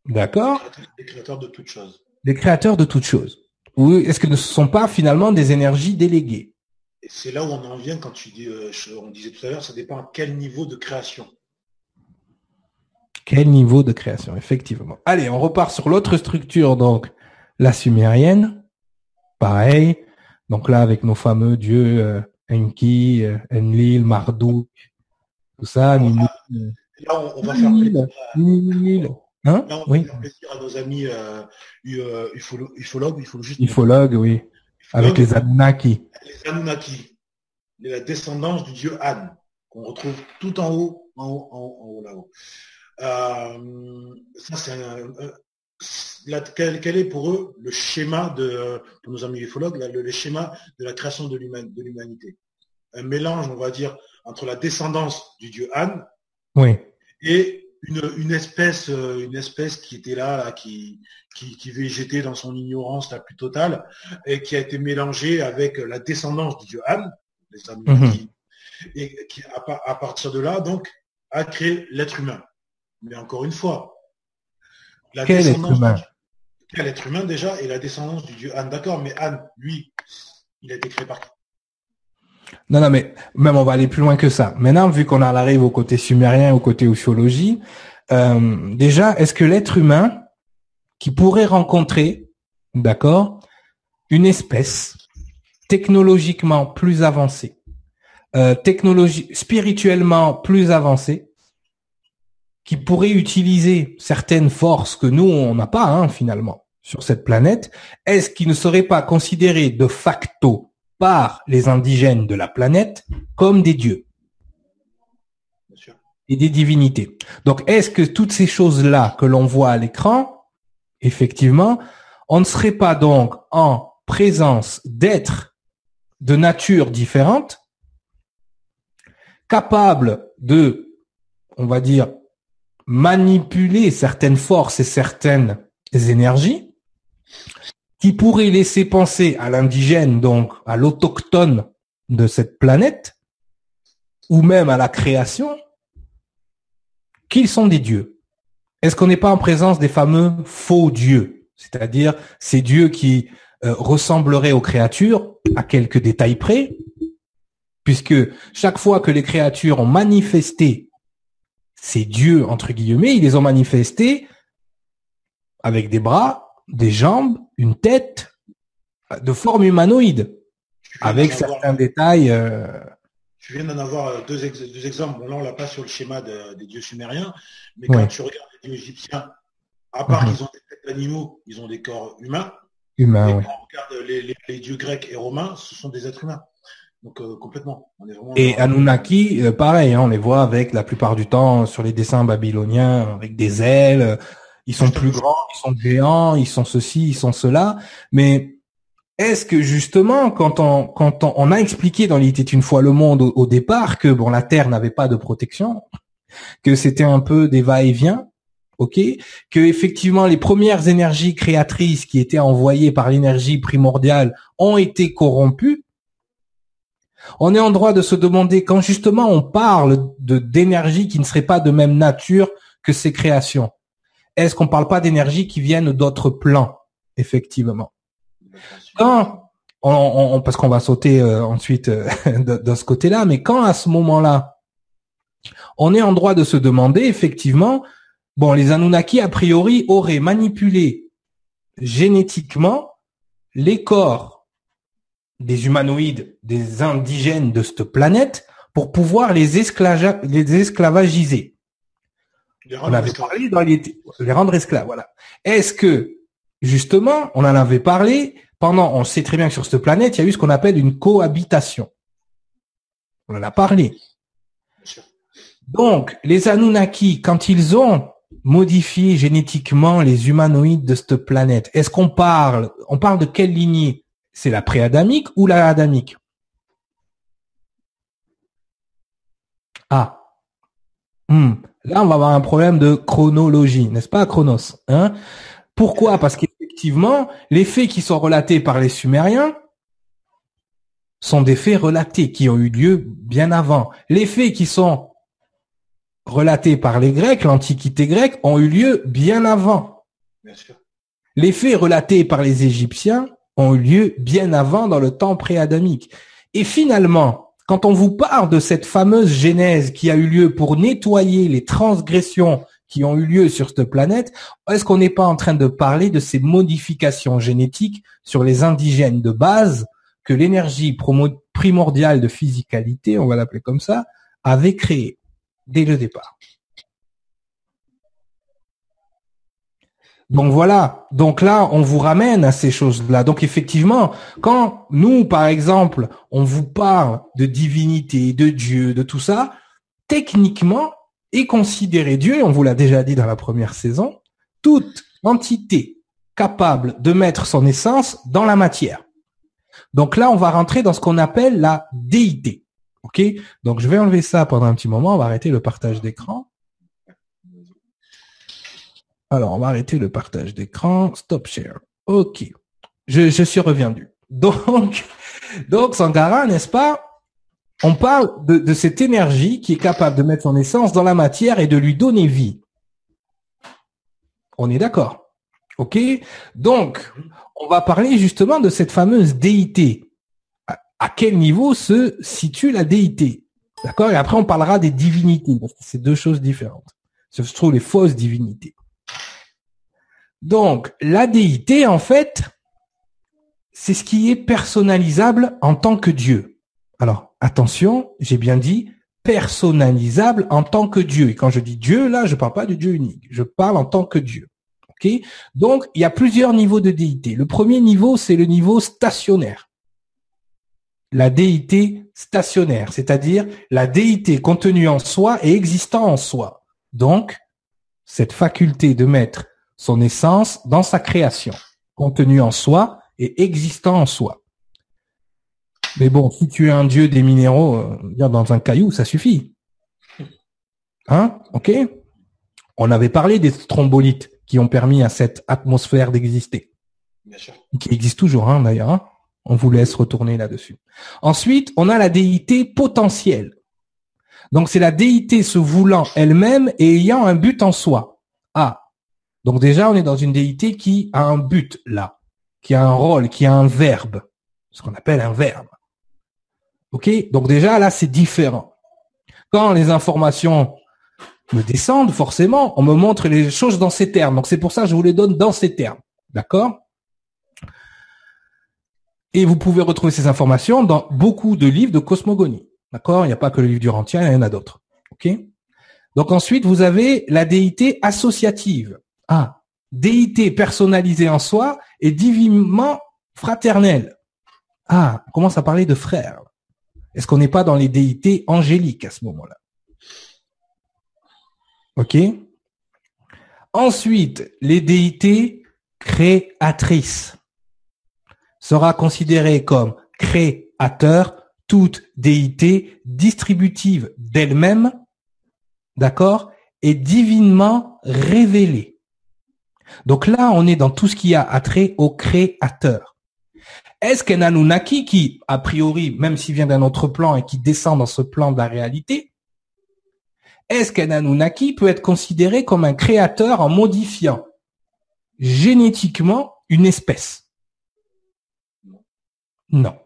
d'accord, Les créateurs de toutes choses. des créateurs de toutes choses? Ou est-ce que ne sont pas finalement des énergies déléguées? C'est là où on en vient quand tu dis, euh, on disait tout à l'heure, ça dépend à quel niveau de création. Quel niveau de création, effectivement. Allez, on repart sur l'autre structure, donc la sumérienne. Pareil. Donc là, avec nos fameux dieux euh, Enki, euh, Enlil, Marduk, tout ça, Ninil, euh, Là, on, on va faire plaisir à. Hein? Là, on va Oui. faire plaisir à nos amis euh, ufologues, il faut juste Ufologue, oui. Avec les Anunnaki. les Anunnaki, la descendance du dieu An, qu'on retrouve tout en haut, en haut, en haut, en haut, là-haut. Euh, ça, c'est un, un- la- quel, quel est pour eux le schéma de, pour nos amis ufologues, le, le schéma de la création de l'humanité? Un mélange, on va dire, entre la descendance du dieu An Oui. et une, une espèce, euh, une espèce qui était là, là, qui, qui, qui végétait dans son ignorance la plus totale, et qui a été mélangée avec la descendance du dieu An, les Anunnaki, et qui, à, pa- à partir de là, donc, a créé l'être humain. Mais encore une fois, la Quel être descendance humain? Du- quel être humain déjà, et la descendance du dieu An, d'accord, mais An, lui, il a été créé par qui? Non, non, mais même on va aller plus loin que ça. Maintenant, vu qu'on arrive au côté sumérien, au côté ufologie, euh, déjà, est-ce que l'être humain qui pourrait rencontrer, d'accord, une espèce technologiquement plus avancée, euh, technologie spirituellement plus avancée, qui pourrait utiliser certaines forces que nous on n'a pas hein, finalement sur cette planète, est-ce qu'il ne serait pas considéré de facto par les indigènes de la planète comme des dieux et des divinités. Donc, est-ce que toutes ces choses-là que l'on voit à l'écran, effectivement, on ne serait pas donc en présence d'êtres de nature différente, capables de, on va dire, manipuler certaines forces et certaines énergies, qui pourraient laisser penser à l'indigène, donc à l'autochtone de cette planète, ou même à la création, qu'ils sont des dieux. Est-ce qu'on n'est pas en présence des fameux faux dieux, c'est-à-dire ces dieux qui euh, ressembleraient aux créatures à quelques détails près, puisque chaque fois que les créatures ont manifesté ces dieux entre guillemets, ils les ont manifestés avec des bras, des jambes, une tête, de forme humanoïde, avec avoir- certains détails. euh, Tu viens d'en avoir deux, ex- deux exemples. Bon, là, on l'a pas sur le schéma de- des dieux sumériens, mais quand Ouais. tu regardes les dieux égyptiens, à part Mhm. qu'ils ont des têtes d'animaux, ils ont des corps humains. humains. ouais. quand on regarde les, les- les dieux grecs et romains, ce sont des êtres humains. Donc euh, complètement. On est vraiment Et dans- Anunnaki, euh, pareil, hein, on les voit avec la plupart du temps sur les dessins babyloniens, avec des ailes. Ils sont plus grands, ils sont géants, ils sont ceci, ils sont cela. Mais est-ce que justement, quand on quand on, on a expliqué dans Il était une fois le monde au, au départ que bon la Terre n'avait pas de protection, que c'était un peu des va-et-vient, ok, que effectivement les premières énergies créatrices qui étaient envoyées par l'énergie primordiale ont été corrompues. On est en droit de se demander quand justement on parle de d'énergie qui ne serait pas de même nature que ces créations. Est-ce qu'on parle pas d'énergie qui viennent d'autres plans, effectivement? Quand on, on- parce qu'on va sauter euh, ensuite euh, de, ce côté-là, mais quand à ce moment-là, on est en droit de se demander effectivement, bon, les Anunnaki a priori auraient manipulé génétiquement les corps des humanoïdes, des indigènes de cette planète pour pouvoir les esclavagiser. Les On avait esclaves. parlé dans les, les rendre esclaves, voilà. Est-ce que, justement, on en avait parlé pendant, on sait très bien que sur cette planète, il y a eu ce qu'on appelle une cohabitation. On en a parlé. Donc, les Anunnaki, quand ils ont modifié génétiquement les humanoïdes de cette planète, est-ce qu'on parle, on parle de quelle lignée? C'est la pré-adamique ou la adamique? Ah. Hmm. Là, on va avoir un problème de chronologie, n'est-ce pas, Chronos hein? Pourquoi? Parce qu'effectivement, les faits qui sont relatés par les Sumériens sont des faits relatés qui ont eu lieu bien avant. Les faits qui sont relatés par les Grecs, l'Antiquité grecque, ont eu lieu bien avant. Les faits relatés par les Égyptiens ont eu lieu bien avant dans le temps pré-adamique. Et finalement, quand on vous parle de cette fameuse genèse qui a eu lieu pour nettoyer les transgressions qui ont eu lieu sur cette planète, est-ce qu'on n'est pas en train de parler de ces modifications génétiques sur les indigènes de base que l'énergie primordiale de physicalité, on va l'appeler comme ça, avait créé dès le départ? Donc voilà. Donc là, on vous ramène à ces choses-là. Donc effectivement, quand nous, par exemple, on vous parle de divinité, de Dieu, de tout ça, techniquement, et considérer Dieu, on vous l'a déjà dit dans la première saison, toute entité capable de mettre son essence dans la matière. Donc là, on va rentrer dans ce qu'on appelle la déité. OK? Donc je vais enlever ça pendant un petit moment, on va arrêter le partage d'écran. Alors, on va arrêter le partage d'écran. Stop share. OK. Je, je suis reviendu. Donc, donc Sangara, n'est-ce pas? On parle de, cette énergie qui est capable de mettre son essence dans la matière et de lui donner vie. On est d'accord. OK? Donc, on va parler justement de cette fameuse déité. À, quel niveau se situe la déité? D'accord? Et après, on parlera des divinités, parce que c'est deux choses différentes. Ce se trouve les fausses divinités. Donc, la déité, en fait, c'est ce qui est personnalisable en tant que Dieu. Alors, attention, j'ai bien dit personnalisable en tant que Dieu. Et quand je dis Dieu, là, je parle pas de Dieu unique. Je parle en tant que Dieu. Ok? Donc, il y a plusieurs niveaux de déité. Le premier niveau, c'est le niveau stationnaire. La déité stationnaire, c'est-à-dire la déité contenue en soi et existant en soi. Donc, cette faculté de mettre son essence dans sa création, contenue en soi et existant en soi. Mais bon, si tu es un dieu des minéraux, euh, dans un caillou, ça suffit. Hein? Ok? On avait parlé des strombolites qui ont permis à cette atmosphère d'exister. Bien sûr. Qui existe toujours, hein, d'ailleurs. Hein. on vous laisse retourner là-dessus. Ensuite, on a la déité potentielle. Donc, c'est la déité se voulant elle-même et ayant un but en soi. Ah. Donc déjà, on est dans une déité qui a un but là, qui a un rôle, qui a un verbe, ce qu'on appelle un verbe. Ok, donc déjà là c'est différent. Quand les informations me descendent, forcément, on me montre les choses dans ces termes. Donc c'est pour ça que je vous les donne dans ces termes. D'accord? Et vous pouvez retrouver ces informations dans beaucoup de livres de cosmogonie. D'accord? Il n'y a pas que le livre du Rentier, il y en a d'autres. Ok? Donc ensuite, vous avez la déité associative. Ah, déité personnalisée en soi et divinement fraternelle. Ah, on commence à parler de frères. Est-ce qu'on n'est pas dans les déités angéliques à ce moment-là? OK Ensuite, les déités créatrices sera considérée comme créateur toute déité distributive d'elle-même, d'accord, et divinement révélée. Donc là, on est dans tout ce qui a attrait au créateur. Est-ce qu'un Anunnaki qui, a priori, même s'il vient d'un autre plan et qui descend dans ce plan de la réalité, est-ce qu'un Anunnaki peut être considéré comme un créateur en modifiant génétiquement une espèce? Non.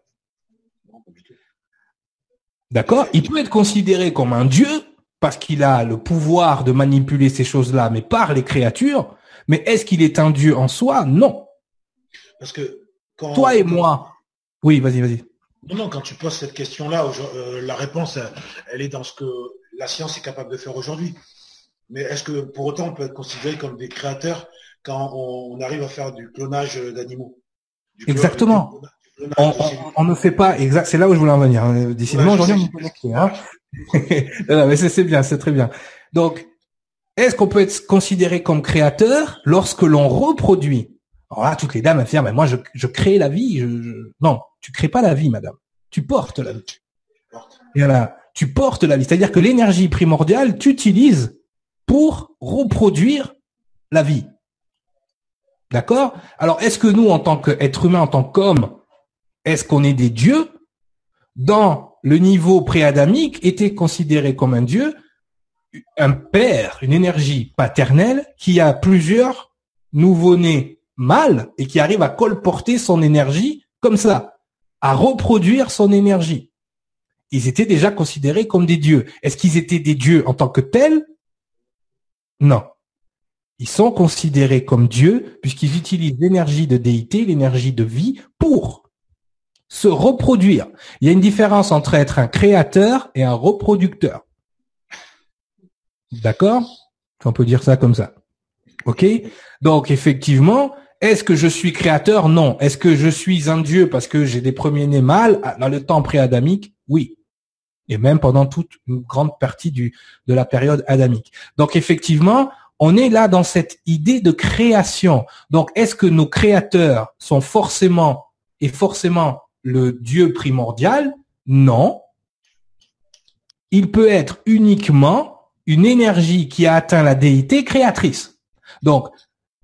D'accord? Il peut être considéré comme un dieu parce qu'il a le pouvoir de manipuler ces choses-là, mais par les créatures. Mais est-ce qu'il est un dieu en soi? Non. Parce que toi et moi. Oui, vas-y, vas-y. Non, non, quand tu poses cette question-là, euh, la réponse, elle est dans ce que la science est capable de faire aujourd'hui. Mais est-ce que pour autant on peut être considéré comme des créateurs quand on, arrive à faire du clonage d'animaux? Exactement. on, ne fait pas exact. C'est là où je voulais en venir. Hein. Décidément, aujourd'hui, on hein. non, mais c'est bien, c'est très bien. Donc, est-ce qu'on peut être considéré comme créateur lorsque l'on reproduit? Alors là, toutes les dames affirment, mais moi, je, crée la vie. Non, tu crées pas la vie, madame. Tu portes la vie. Et tu portes la vie. C'est-à-dire que l'énergie primordiale, tu pour reproduire la vie. D'accord? Alors, est-ce que nous, en tant qu'être humain, en tant qu'homme, est-ce qu'on est des dieux? Dans le niveau préadamique, était considéré comme un dieu, un père, une énergie paternelle qui a plusieurs nouveau-nés mâles et qui arrive à colporter son énergie comme ça, à reproduire son énergie. Ils étaient déjà considérés comme des dieux. Est-ce qu'ils étaient des dieux en tant que tels? Non. Ils sont considérés comme dieux puisqu'ils utilisent l'énergie de déité, l'énergie de vie pour se reproduire. Il y a une différence entre être un créateur et un reproducteur. D'accord? On peut dire ça comme ça. OK? Donc effectivement, est-ce que je suis créateur? Non. Est-ce que je suis un dieu? Parce que j'ai des premiers-nés mâles dans le temps pré-adamique Oui. Et même pendant toute une grande partie du, de la période adamique. Donc effectivement, on est là dans cette idée de création. Donc est-ce que nos créateurs sont forcément et forcément le Dieu primordial? Non. Il peut être uniquement une énergie qui a atteint la déité créatrice. Donc,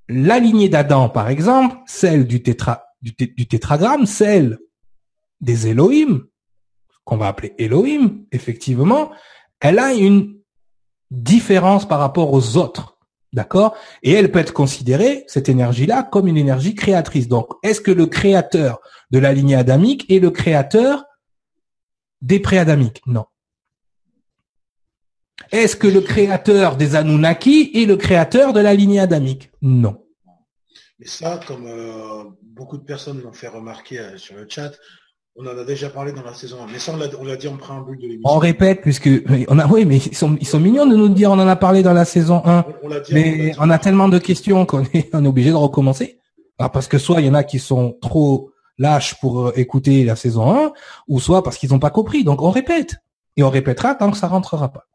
la lignée d'Adam, par exemple, celle du, tétra, du, tétragramme, celle des Elohim, qu'on va appeler Elohim, effectivement, elle a une différence par rapport aux autres. D'accord? Et elle peut être considérée, cette énergie-là, comme une énergie créatrice. Donc, est-ce que le créateur de la lignée adamique est le créateur des préadamiques? Non. Est-ce que le créateur des Anunnaki est le créateur de la lignée adamique? Non. Mais ça, comme euh, beaucoup de personnes l'ont fait remarquer euh, sur le chat, on en a déjà parlé dans la saison 1. Mais ça, on l'a dit en préambule de l'émission. On répète, puisque on a, oui, mais ils sont, ils sont mignons de nous dire on en a parlé dans la saison 1. mais on a, tellement de questions qu'on est, on est obligé de recommencer. Ah, parce que soit il y en a qui sont trop lâches pour euh, écouter la saison 1, ou soit parce qu'ils n'ont pas compris. Donc on répète. Et on répétera tant que ça rentrera pas.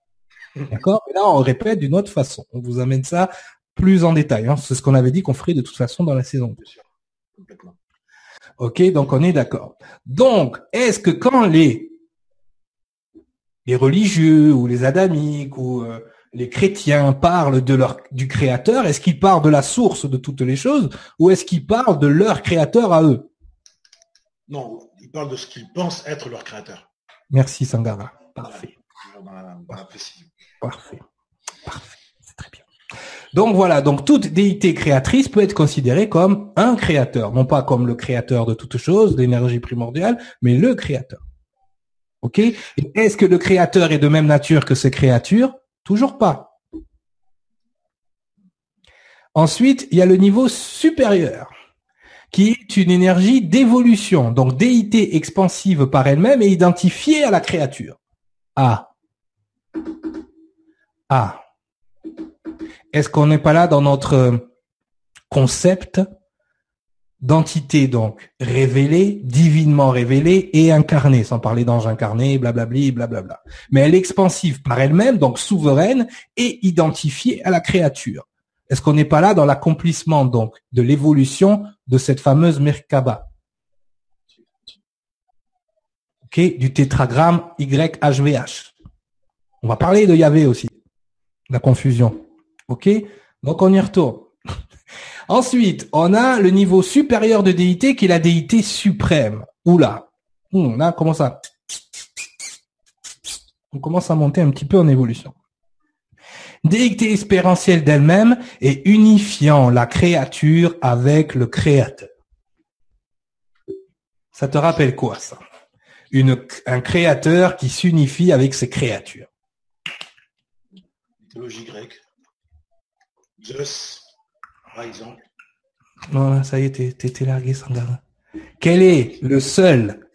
D'accord? Et là, on répète d'une autre façon. On vous amène ça plus en détail. Hein. C'est ce qu'on avait dit qu'on ferait de toute façon dans la saison. Ok, donc on est d'accord. Donc, est-ce que quand les les religieux ou les adamiques ou euh, les chrétiens parlent de leur du créateur, est-ce qu'ils parlent de la source de toutes les choses ou est-ce qu'ils parlent de leur créateur à eux? Non, ils parlent de ce qu'ils pensent être leur créateur. Merci Sangara. Parfait. Parfait. Parfait. C'est très bien. Donc voilà, donc toute déité créatrice peut être considérée comme un créateur, non pas comme le créateur de toute chose, l'énergie primordiale, mais le créateur. Ok? Est-ce que le créateur est de même nature que ces créatures? Toujours pas. Ensuite, il y a le niveau supérieur, qui est une énergie d'évolution, donc déité expansive par elle-même et identifiée à la créature. Ah, ah. Est-ce qu'on n'est pas là dans notre concept d'entité donc révélée, divinement révélée et incarnée, sans parler d'ange incarné, blablabli, blablabla. Mais elle est expansive par elle-même, donc souveraine et identifiée à la créature. Est-ce qu'on n'est pas là dans l'accomplissement donc de l'évolution de cette fameuse Merkaba? Ok, du tétragramme YHVH. On va parler de Yahvé aussi la confusion. OK? Donc on y retourne. Ensuite, on a le niveau supérieur de déité qui est la déité suprême. Oula. On a commence à on commence à monter un petit peu en évolution. Déité espérentielle d'elle-même et unifiant la créature avec le créateur. Ça te rappelle quoi ça? Un créateur qui s'unifie avec ses créatures mythologie grecque. Zeus, par exemple. Non, ça y est, t'es largué, Sangara. Quel est le seul,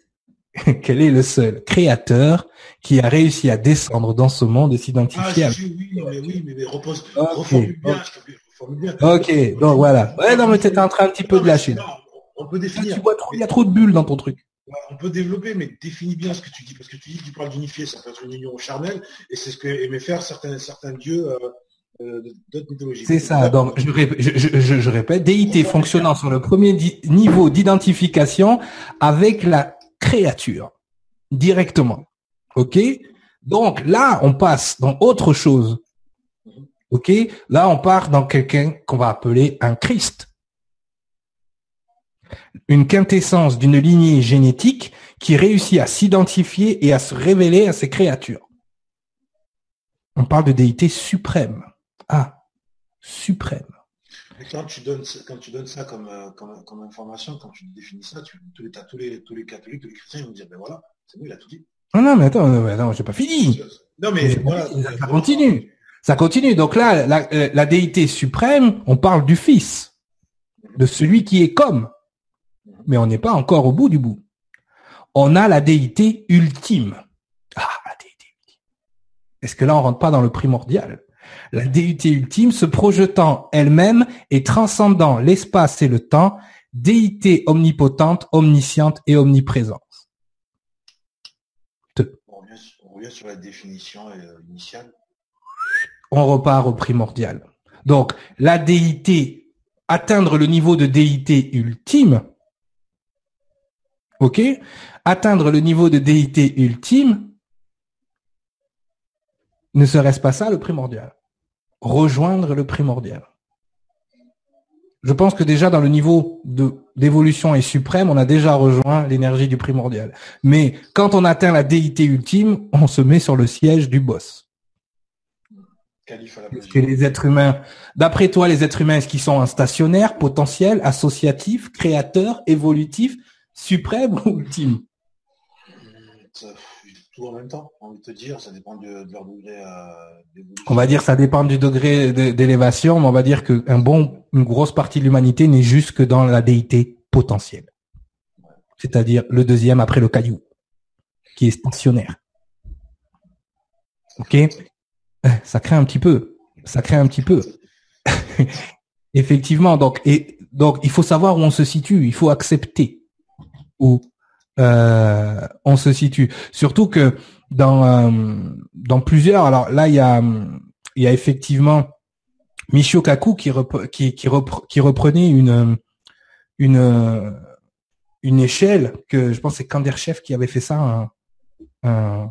quel est le seul créateur qui a réussi à descendre dans ce monde et s'identifier ah, à... Oui, mais oui, mais, repose, reformule bien, Ok, donc voilà. Ouais, non, mais t'étais en train un petit peu de lâcher. on peut définir. tu vois trop, il y a trop de bulles dans ton truc on peut développer, mais définis bien ce que tu dis, parce que tu dis que tu parles d'unifier, ça peut être une union charnelle, et c'est ce que aimaient faire certains, certains dieux euh, euh, d'autres mythologies. C'est ça, donc je, je, répète, déité fonctionnant sur le premier niveau d'identification avec la créature, directement. Ok? Donc là, on passe dans autre chose. Ok? Là, on part dans quelqu'un qu'on va appeler un Christ une quintessence d'une lignée génétique qui réussit à s'identifier et à se révéler à ses créatures. On parle de déité suprême. Ah, suprême. quand tu donnes, quand tu donnes ça comme, euh, comme, information, quand tu définis ça, tu, les, tous, les, tous les catholiques, tous les chrétiens vont dire, ben voilà, c'est bon, il a tout dit. Non, non, mais attends, non, non j'ai pas fini. Non, mais voilà. Ça continue. Ça continue. Donc là, la, euh, la, déité suprême, on parle du Fils, de celui qui est comme. Mais on n'est pas encore au bout du bout. On a la déité ultime. Ah, la déité ultime. Est-ce que là, on rentre pas dans le primordial? La déité ultime se projetant elle-même et transcendant l'espace et le temps, déité omnipotente, omnisciente et omniprésente. On revient sur la définition euh, initiale? On repart au primordial. Donc, la déité, atteindre le niveau de déité ultime, ok Atteindre le niveau de déité ultime, ne serait-ce pas ça le primordial? Rejoindre le primordial. Je pense que déjà dans le niveau de d'évolution et suprême, on a déjà rejoint l'énergie du primordial. Mais quand on atteint la déité ultime, on se met sur le siège du boss que les êtres humains, d'après toi, les êtres humains, est-ce qu'ils sont un stationnaire, potentiel, associatif, créateur, évolutif, suprême ou ultime? Tout en même temps, on va te dire, ça dépend de, leur degré euh, On va dire ça dépend du degré d'élévation, mais on va dire qu'un bon, une grosse partie de l'humanité n'est juste que dans la déité potentielle. C'est-à-dire le deuxième après le caillou, qui est stationnaire. Ok? Ça crée un petit peu. Ça crée un petit peu. Effectivement, donc et donc il faut savoir où on se situe. Il faut accepter où euh, on se situe. Surtout que dans euh, dans plusieurs. Alors là, il y a il y a effectivement Michio Kaku qui qui reprenait une une une échelle que je pense c'est Kanderchef qui avait fait ça un,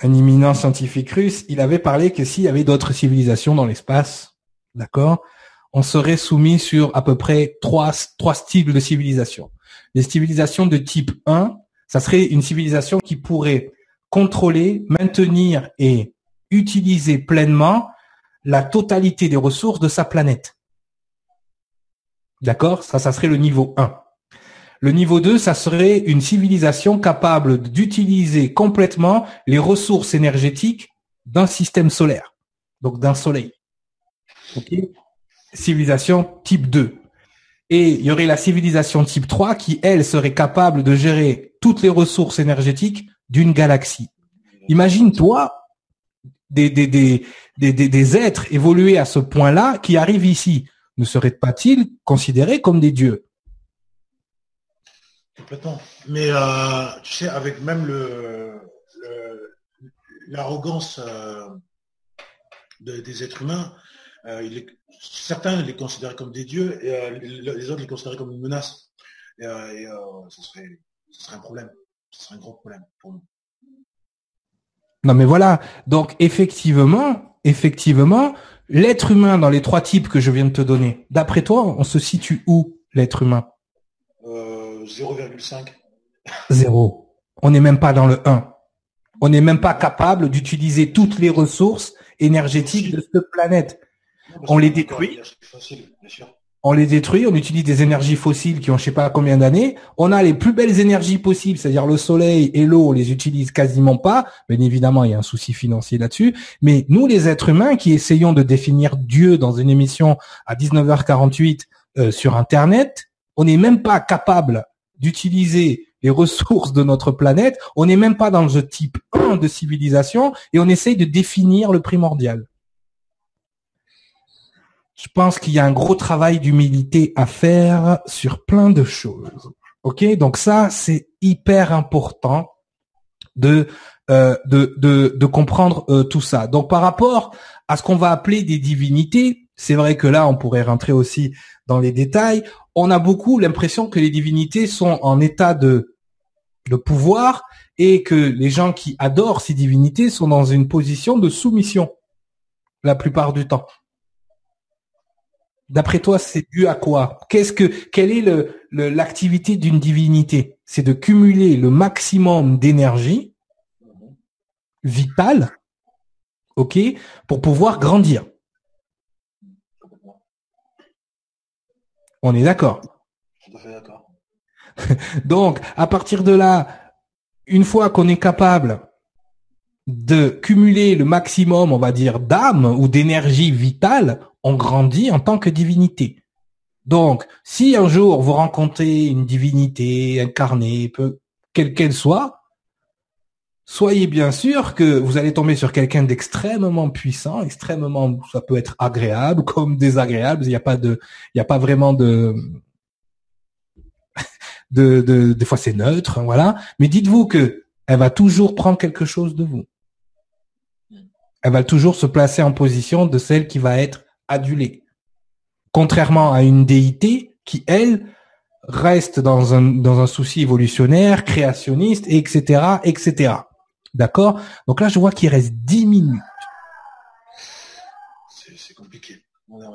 un imminent scientifique russe, il avait parlé que s'il y avait d'autres civilisations dans l'espace, d'accord, on serait soumis sur à peu près trois, trois styles de civilisation. Les civilisations de type 1, ça serait une civilisation qui pourrait contrôler, maintenir et utiliser pleinement la totalité des ressources de sa planète. D'accord? Ça, ça serait le niveau 1. Le niveau 2, ça serait une civilisation capable d'utiliser complètement les ressources énergétiques d'un système solaire, donc d'un soleil. civilisation type 2. Et il y aurait la civilisation type 3 qui, elle, serait capable de gérer toutes les ressources énergétiques d'une galaxie. Imagine-toi des, des, des, des, êtres évolués à ce point-là qui arrivent ici. Ne seraient pas-ils considérés comme des dieux? Complètement. Mais euh, tu sais, avec même le, l'arrogance euh, des êtres humains, euh, il est, certains les considèrent comme des dieux et les autres les considèrent comme une menace. Et, ce, serait, ce serait un problème. Ce serait un gros problème pour nous. Non mais voilà. Donc effectivement, effectivement, l'être humain dans les trois types que je viens de te donner, d'après toi, on se situe où l'être humain? 0,5. Zéro. On n'est même pas dans le 1. On n'est même pas capable d'utiliser toutes les ressources énergétiques de cette planète. On les détruit. On les détruit, on utilise des énergies fossiles qui ont je sais pas combien d'années. On a les plus belles énergies possibles, c'est-à-dire le soleil et l'eau, on les utilise quasiment pas. Bien évidemment, il y a un souci financier là-dessus. Mais nous, les êtres humains qui essayons de définir Dieu dans une émission à 19h48 euh, sur Internet, on n'est même pas capable d'utiliser les ressources de notre planète, on n'est même pas dans le type 1 de civilisation et on essaye de définir le primordial. Je pense qu'il y a un gros travail d'humilité à faire sur plein de choses. Ok, donc ça c'est hyper important de euh, de, de, de comprendre euh, tout ça. Donc par rapport à ce qu'on va appeler des divinités, c'est vrai que là on pourrait rentrer aussi dans les détails on a beaucoup l'impression que les divinités sont en état de, de pouvoir et que les gens qui adorent ces divinités sont dans une position de soumission la plupart du temps. D'après toi, c'est dû à quoi? Qu'est-ce que quelle est le l'activité d'une divinité? C'est de cumuler le maximum d'énergie vitale, ok, pour pouvoir grandir. On est d'accord. Donc, à partir de là, une fois qu'on est capable de cumuler le maximum, on va dire, d'âme ou d'énergie vitale, on grandit en tant que divinité. Donc, si un jour vous rencontrez une divinité incarnée, peu, quelle qu'elle soit, soyez bien sûr que vous allez tomber sur quelqu'un d'extrêmement puissant, extrêmement, ça peut être agréable comme désagréable. Il n'y a pas de, il n'y a pas vraiment de, de, de, des fois c'est neutre, voilà. Mais dites-vous que elle va toujours prendre quelque chose de vous. Elle va toujours se placer en position de celle qui va être adulée. Contrairement à une déité qui, elle, reste dans un, dans un souci évolutionnaire, créationniste, etc., etc. D'accord? Donc là, je vois qu'il reste 10 minutes. C'est compliqué.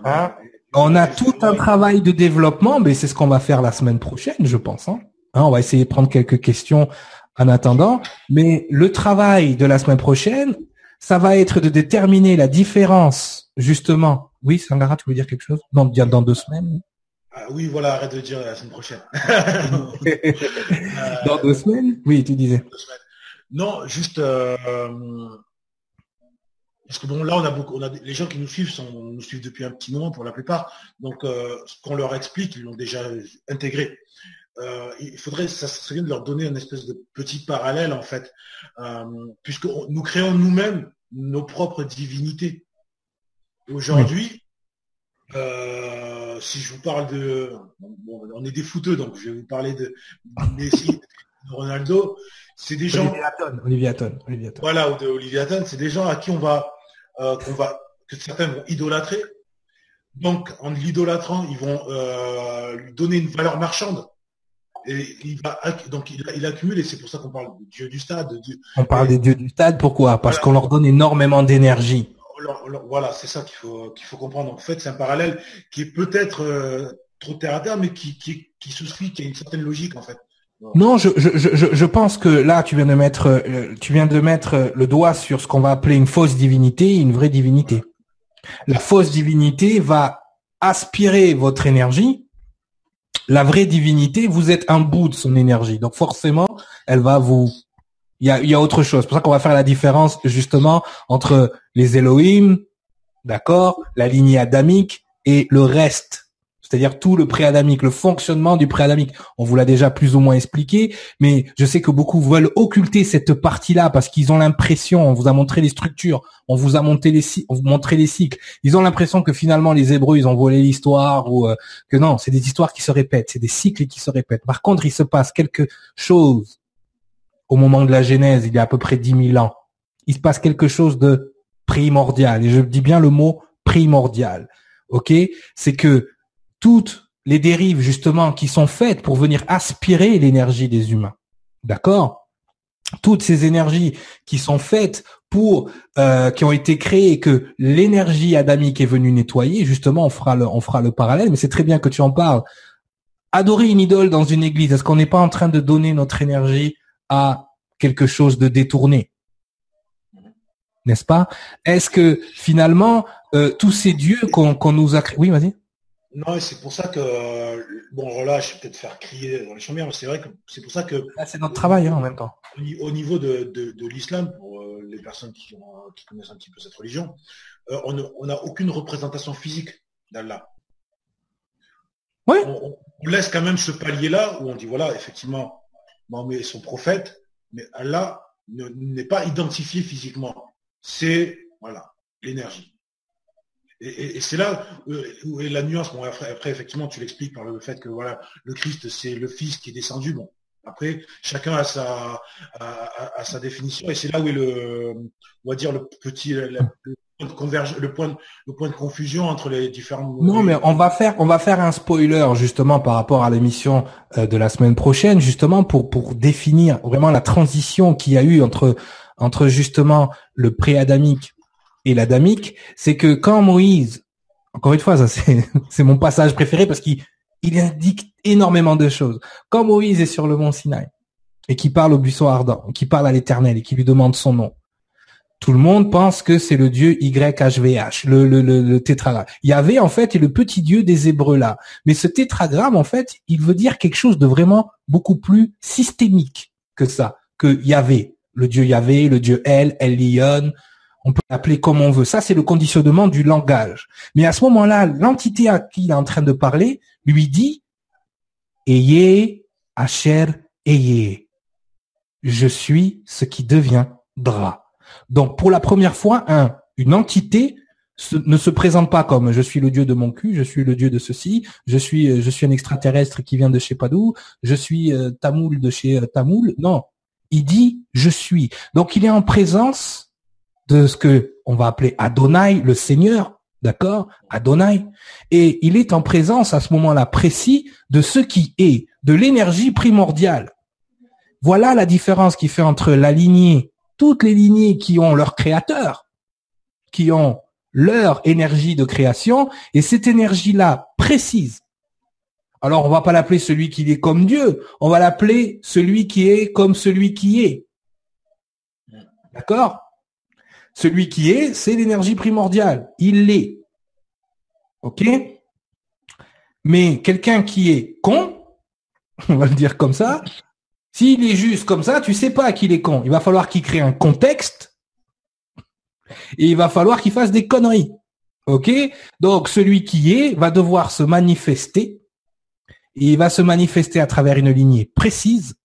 Hein? on a, tout un travail de développement, mais c'est ce qu'on va faire la semaine prochaine, je pense. Hein. Hein, on va essayer de prendre quelques questions en attendant. Mais le travail de la semaine prochaine, ça va être de déterminer la différence, justement. Oui, Sangara, tu veux dire quelque chose? Non, dire dans deux semaines. Ah oui, voilà, arrête de dire la semaine prochaine. dans deux semaines? Oui, tu disais. Non, juste euh, parce que bon, là, on a beaucoup, on a les gens qui nous suivent sont, nous suivent depuis un petit moment pour la plupart. Donc, euh, ce qu'on leur explique, ils l'ont déjà intégré. Euh, il faudrait, ça serait bien de leur donner une espèce de petit parallèle en fait, puisque nous créons nous-mêmes nos propres divinités. Aujourd'hui, si je vous parle de, on est des fouteux, donc je vais vous parler de Messi, de Ronaldo c'est des gens. Olivier Hatton, Voilà, ou de Olivier Hatton, c'est des gens à qui on va, euh, qu'on va, que certains vont idolâtrer. Donc, en l'idolâtrant, ils vont euh, lui donner une valeur marchande. Et il va, donc il, accumule, et c'est pour ça qu'on parle de dieu du stade. on parle des dieux du stade, pourquoi? Parce qu'on leur donne énormément d'énergie. Voilà, c'est ça qu'il faut faut comprendre. En fait, c'est un parallèle qui est peut-être euh, trop terre à terre, mais qui, qui, qui souscrit, qui a une certaine logique en fait. Non, je, je, je, je pense que là, tu viens de mettre, euh, tu viens de mettre le doigt sur ce qu'on va appeler une fausse divinité et une vraie divinité. La fausse divinité va aspirer votre énergie. La vraie divinité, vous êtes un bout de son énergie. Donc forcément, elle va vous... Il y a, y autre chose. C'est pour ça qu'on va faire la différence justement entre les Elohim, d'accord, la lignée adamique et le reste c'est-à-dire tout le préadamique, le fonctionnement du préadamique. On vous l'a déjà plus ou moins expliqué, mais je sais que beaucoup veulent occulter cette partie-là parce qu'ils ont l'impression, on vous a montré les structures, on vous a montré les, on montré les cycles. Ils ont l'impression que finalement les Hébreux ils ont volé l'histoire ou euh, que non, c'est des histoires qui se répètent, c'est des cycles qui se répètent. Par contre, il se passe quelque chose au moment de la Genèse, il y a à peu près dix mille ans. Il se passe quelque chose de primordial, et je dis bien le mot primordial. Ok, c'est que toutes les dérives justement qui sont faites pour venir aspirer l'énergie des humains. D'accord? Toutes ces énergies qui sont faites pour euh, qui ont été créées que l'énergie adamique est venue nettoyer, justement on fera le on fera le parallèle, mais c'est très bien que tu en parles. Adorer une idole dans une église, est-ce qu'on n'est pas en train de donner notre énergie à quelque chose de détourné N'est-ce pas? Est-ce que finalement euh, tous ces dieux qu'on nous a créés, oui, vas-y. Non, c'est pour ça que, bon, là, je vais peut-être faire crier dans les chambres, mais c'est vrai que c'est pour ça que... c'est notre travail hein, en même temps. Au niveau de, l'islam, pour euh, les personnes qui, connaissent un petit peu cette religion, euh, on n'a aucune représentation physique d'Allah. Oui. On, laisse quand même ce palier-là où on dit, voilà, effectivement, Mohamed est son prophète, mais Allah n'est pas identifié physiquement. C'est, voilà, l'énergie. Et, c'est là euh, où est la nuance. Bon, après, effectivement, tu l'expliques par le fait que voilà, le Christ, c'est le Fils qui est descendu. Bon, après, chacun a sa, sa définition, et c'est là où est le, on va dire le petit, de le point, le point de confusion entre les différents. Non, mais on va faire, on va faire un spoiler justement par rapport à l'émission euh, de la semaine prochaine, justement pour pour définir vraiment la transition qu'il y a eu entre entre justement le pré-adamique et l'adamique, c'est que quand Moïse, encore une fois, ça c'est, c'est mon passage préféré parce qu'il il indique énormément de choses. Quand Moïse est sur le mont Sinaï et qui parle au buisson ardent, qui parle à l'éternel et qui lui demande son nom, tout le monde pense que c'est le dieu YHVH, le, le, le, le tétragramme. Yahvé, en fait, est le petit dieu des Hébreux là. Mais ce tétragramme, en fait, il veut dire quelque chose de vraiment beaucoup plus systémique que ça, que Yahvé. Le dieu Yahvé, le dieu El, Elion, on peut l'appeler comme on veut. Ça, c'est le conditionnement du langage. Mais à ce moment-là, l'entité à qui il est en train de parler lui dit Ayez, Asher, ayez. Je suis ce qui deviendra. Donc, pour la première fois, un, une entité ne se présente pas comme je suis le dieu de mon cul, je suis le dieu de ceci, je suis euh, je suis un extraterrestre qui vient de pas d'où, je suis euh, Tamoul de chez euh, Tamoul. Non, il dit je suis. Donc il est en présence de ce que on va appeler Adonai, le Seigneur, d'accord, Adonai, et il est en présence à ce moment-là précis de ce qui est, de l'énergie primordiale. Voilà la différence qui fait entre la lignée toutes les lignées qui ont leur créateur, qui ont leur énergie de création, et cette énergie-là précise. Alors on va pas l'appeler celui qui est comme Dieu, on va l'appeler celui qui est comme celui qui est. D'accord? Celui qui est, c'est l'énergie primordiale. Il l'est. OK? Mais quelqu'un qui est con, on va le dire comme ça, s'il est juste comme ça, tu sais pas qu'il est con. Il va falloir qu'il crée un contexte et il va falloir qu'il fasse des conneries. OK? Donc celui qui est va devoir se manifester et il va se manifester à travers une lignée précise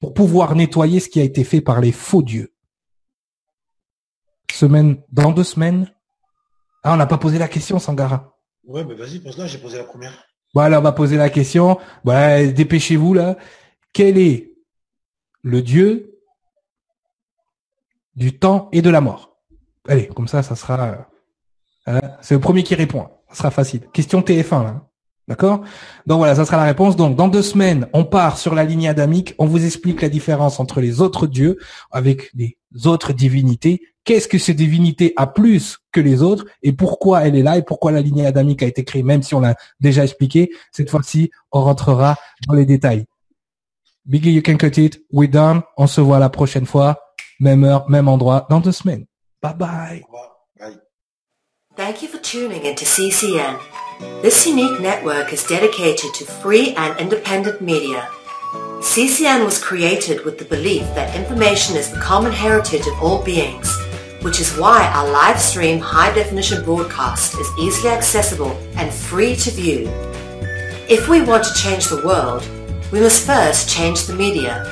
pour pouvoir nettoyer ce qui a été fait par les faux dieux. Semaine dans deux semaines. Ah, on n'a pas posé la question, Sangara. Ouais, mais vas-y, pose-la, j'ai posé la première. Voilà, on va poser la question. Voilà, dépêchez-vous là. Quel est le Dieu du temps et de la mort. Allez, comme ça, ça sera. Euh, hein, c'est le premier qui répond. Ça sera facile. Question TF1 là. D'accord? Donc voilà, ça sera la réponse. Donc dans deux semaines, on part sur la ligne adamique. On vous explique la différence entre les autres dieux avec les autres divinités. Qu'est-ce que ces divinités a plus que les autres et pourquoi elle est là et pourquoi la lignée adamique a été créée, même si on l'a déjà expliqué? Cette fois-ci, on rentrera dans les détails. Biggie, you can cut it. We're done. On se voit la prochaine fois. Même heure, même endroit, dans deux semaines. Bye bye. Thank you for tuning into CCN. This unique network is dedicated to free and independent media. CCN was created with the belief that information is the common heritage of all beings, which is why our live stream high definition broadcast is easily accessible and free to view. If we want to change the world, we must first change the media.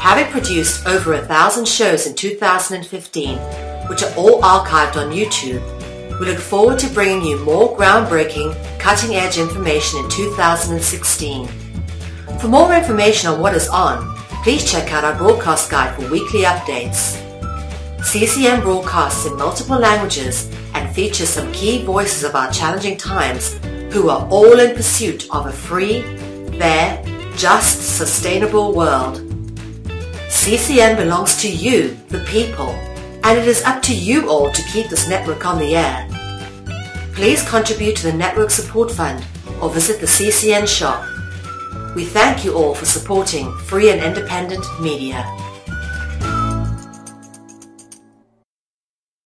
Having produced over a thousand shows in 2015, which are all archived on YouTube, we look forward to bringing you more groundbreaking, cutting-edge information in 2016. For more information on what is on, please check out our broadcast guide for weekly updates. CCM broadcasts in multiple languages and features some key voices of our challenging times who are all in pursuit of a free, fair, just, sustainable world. CCN belongs to you, the people, and it is up to you all to keep this network on the air. Please contribute to the Network Support Fund or visit the CCN shop. We thank you all for supporting free and independent media.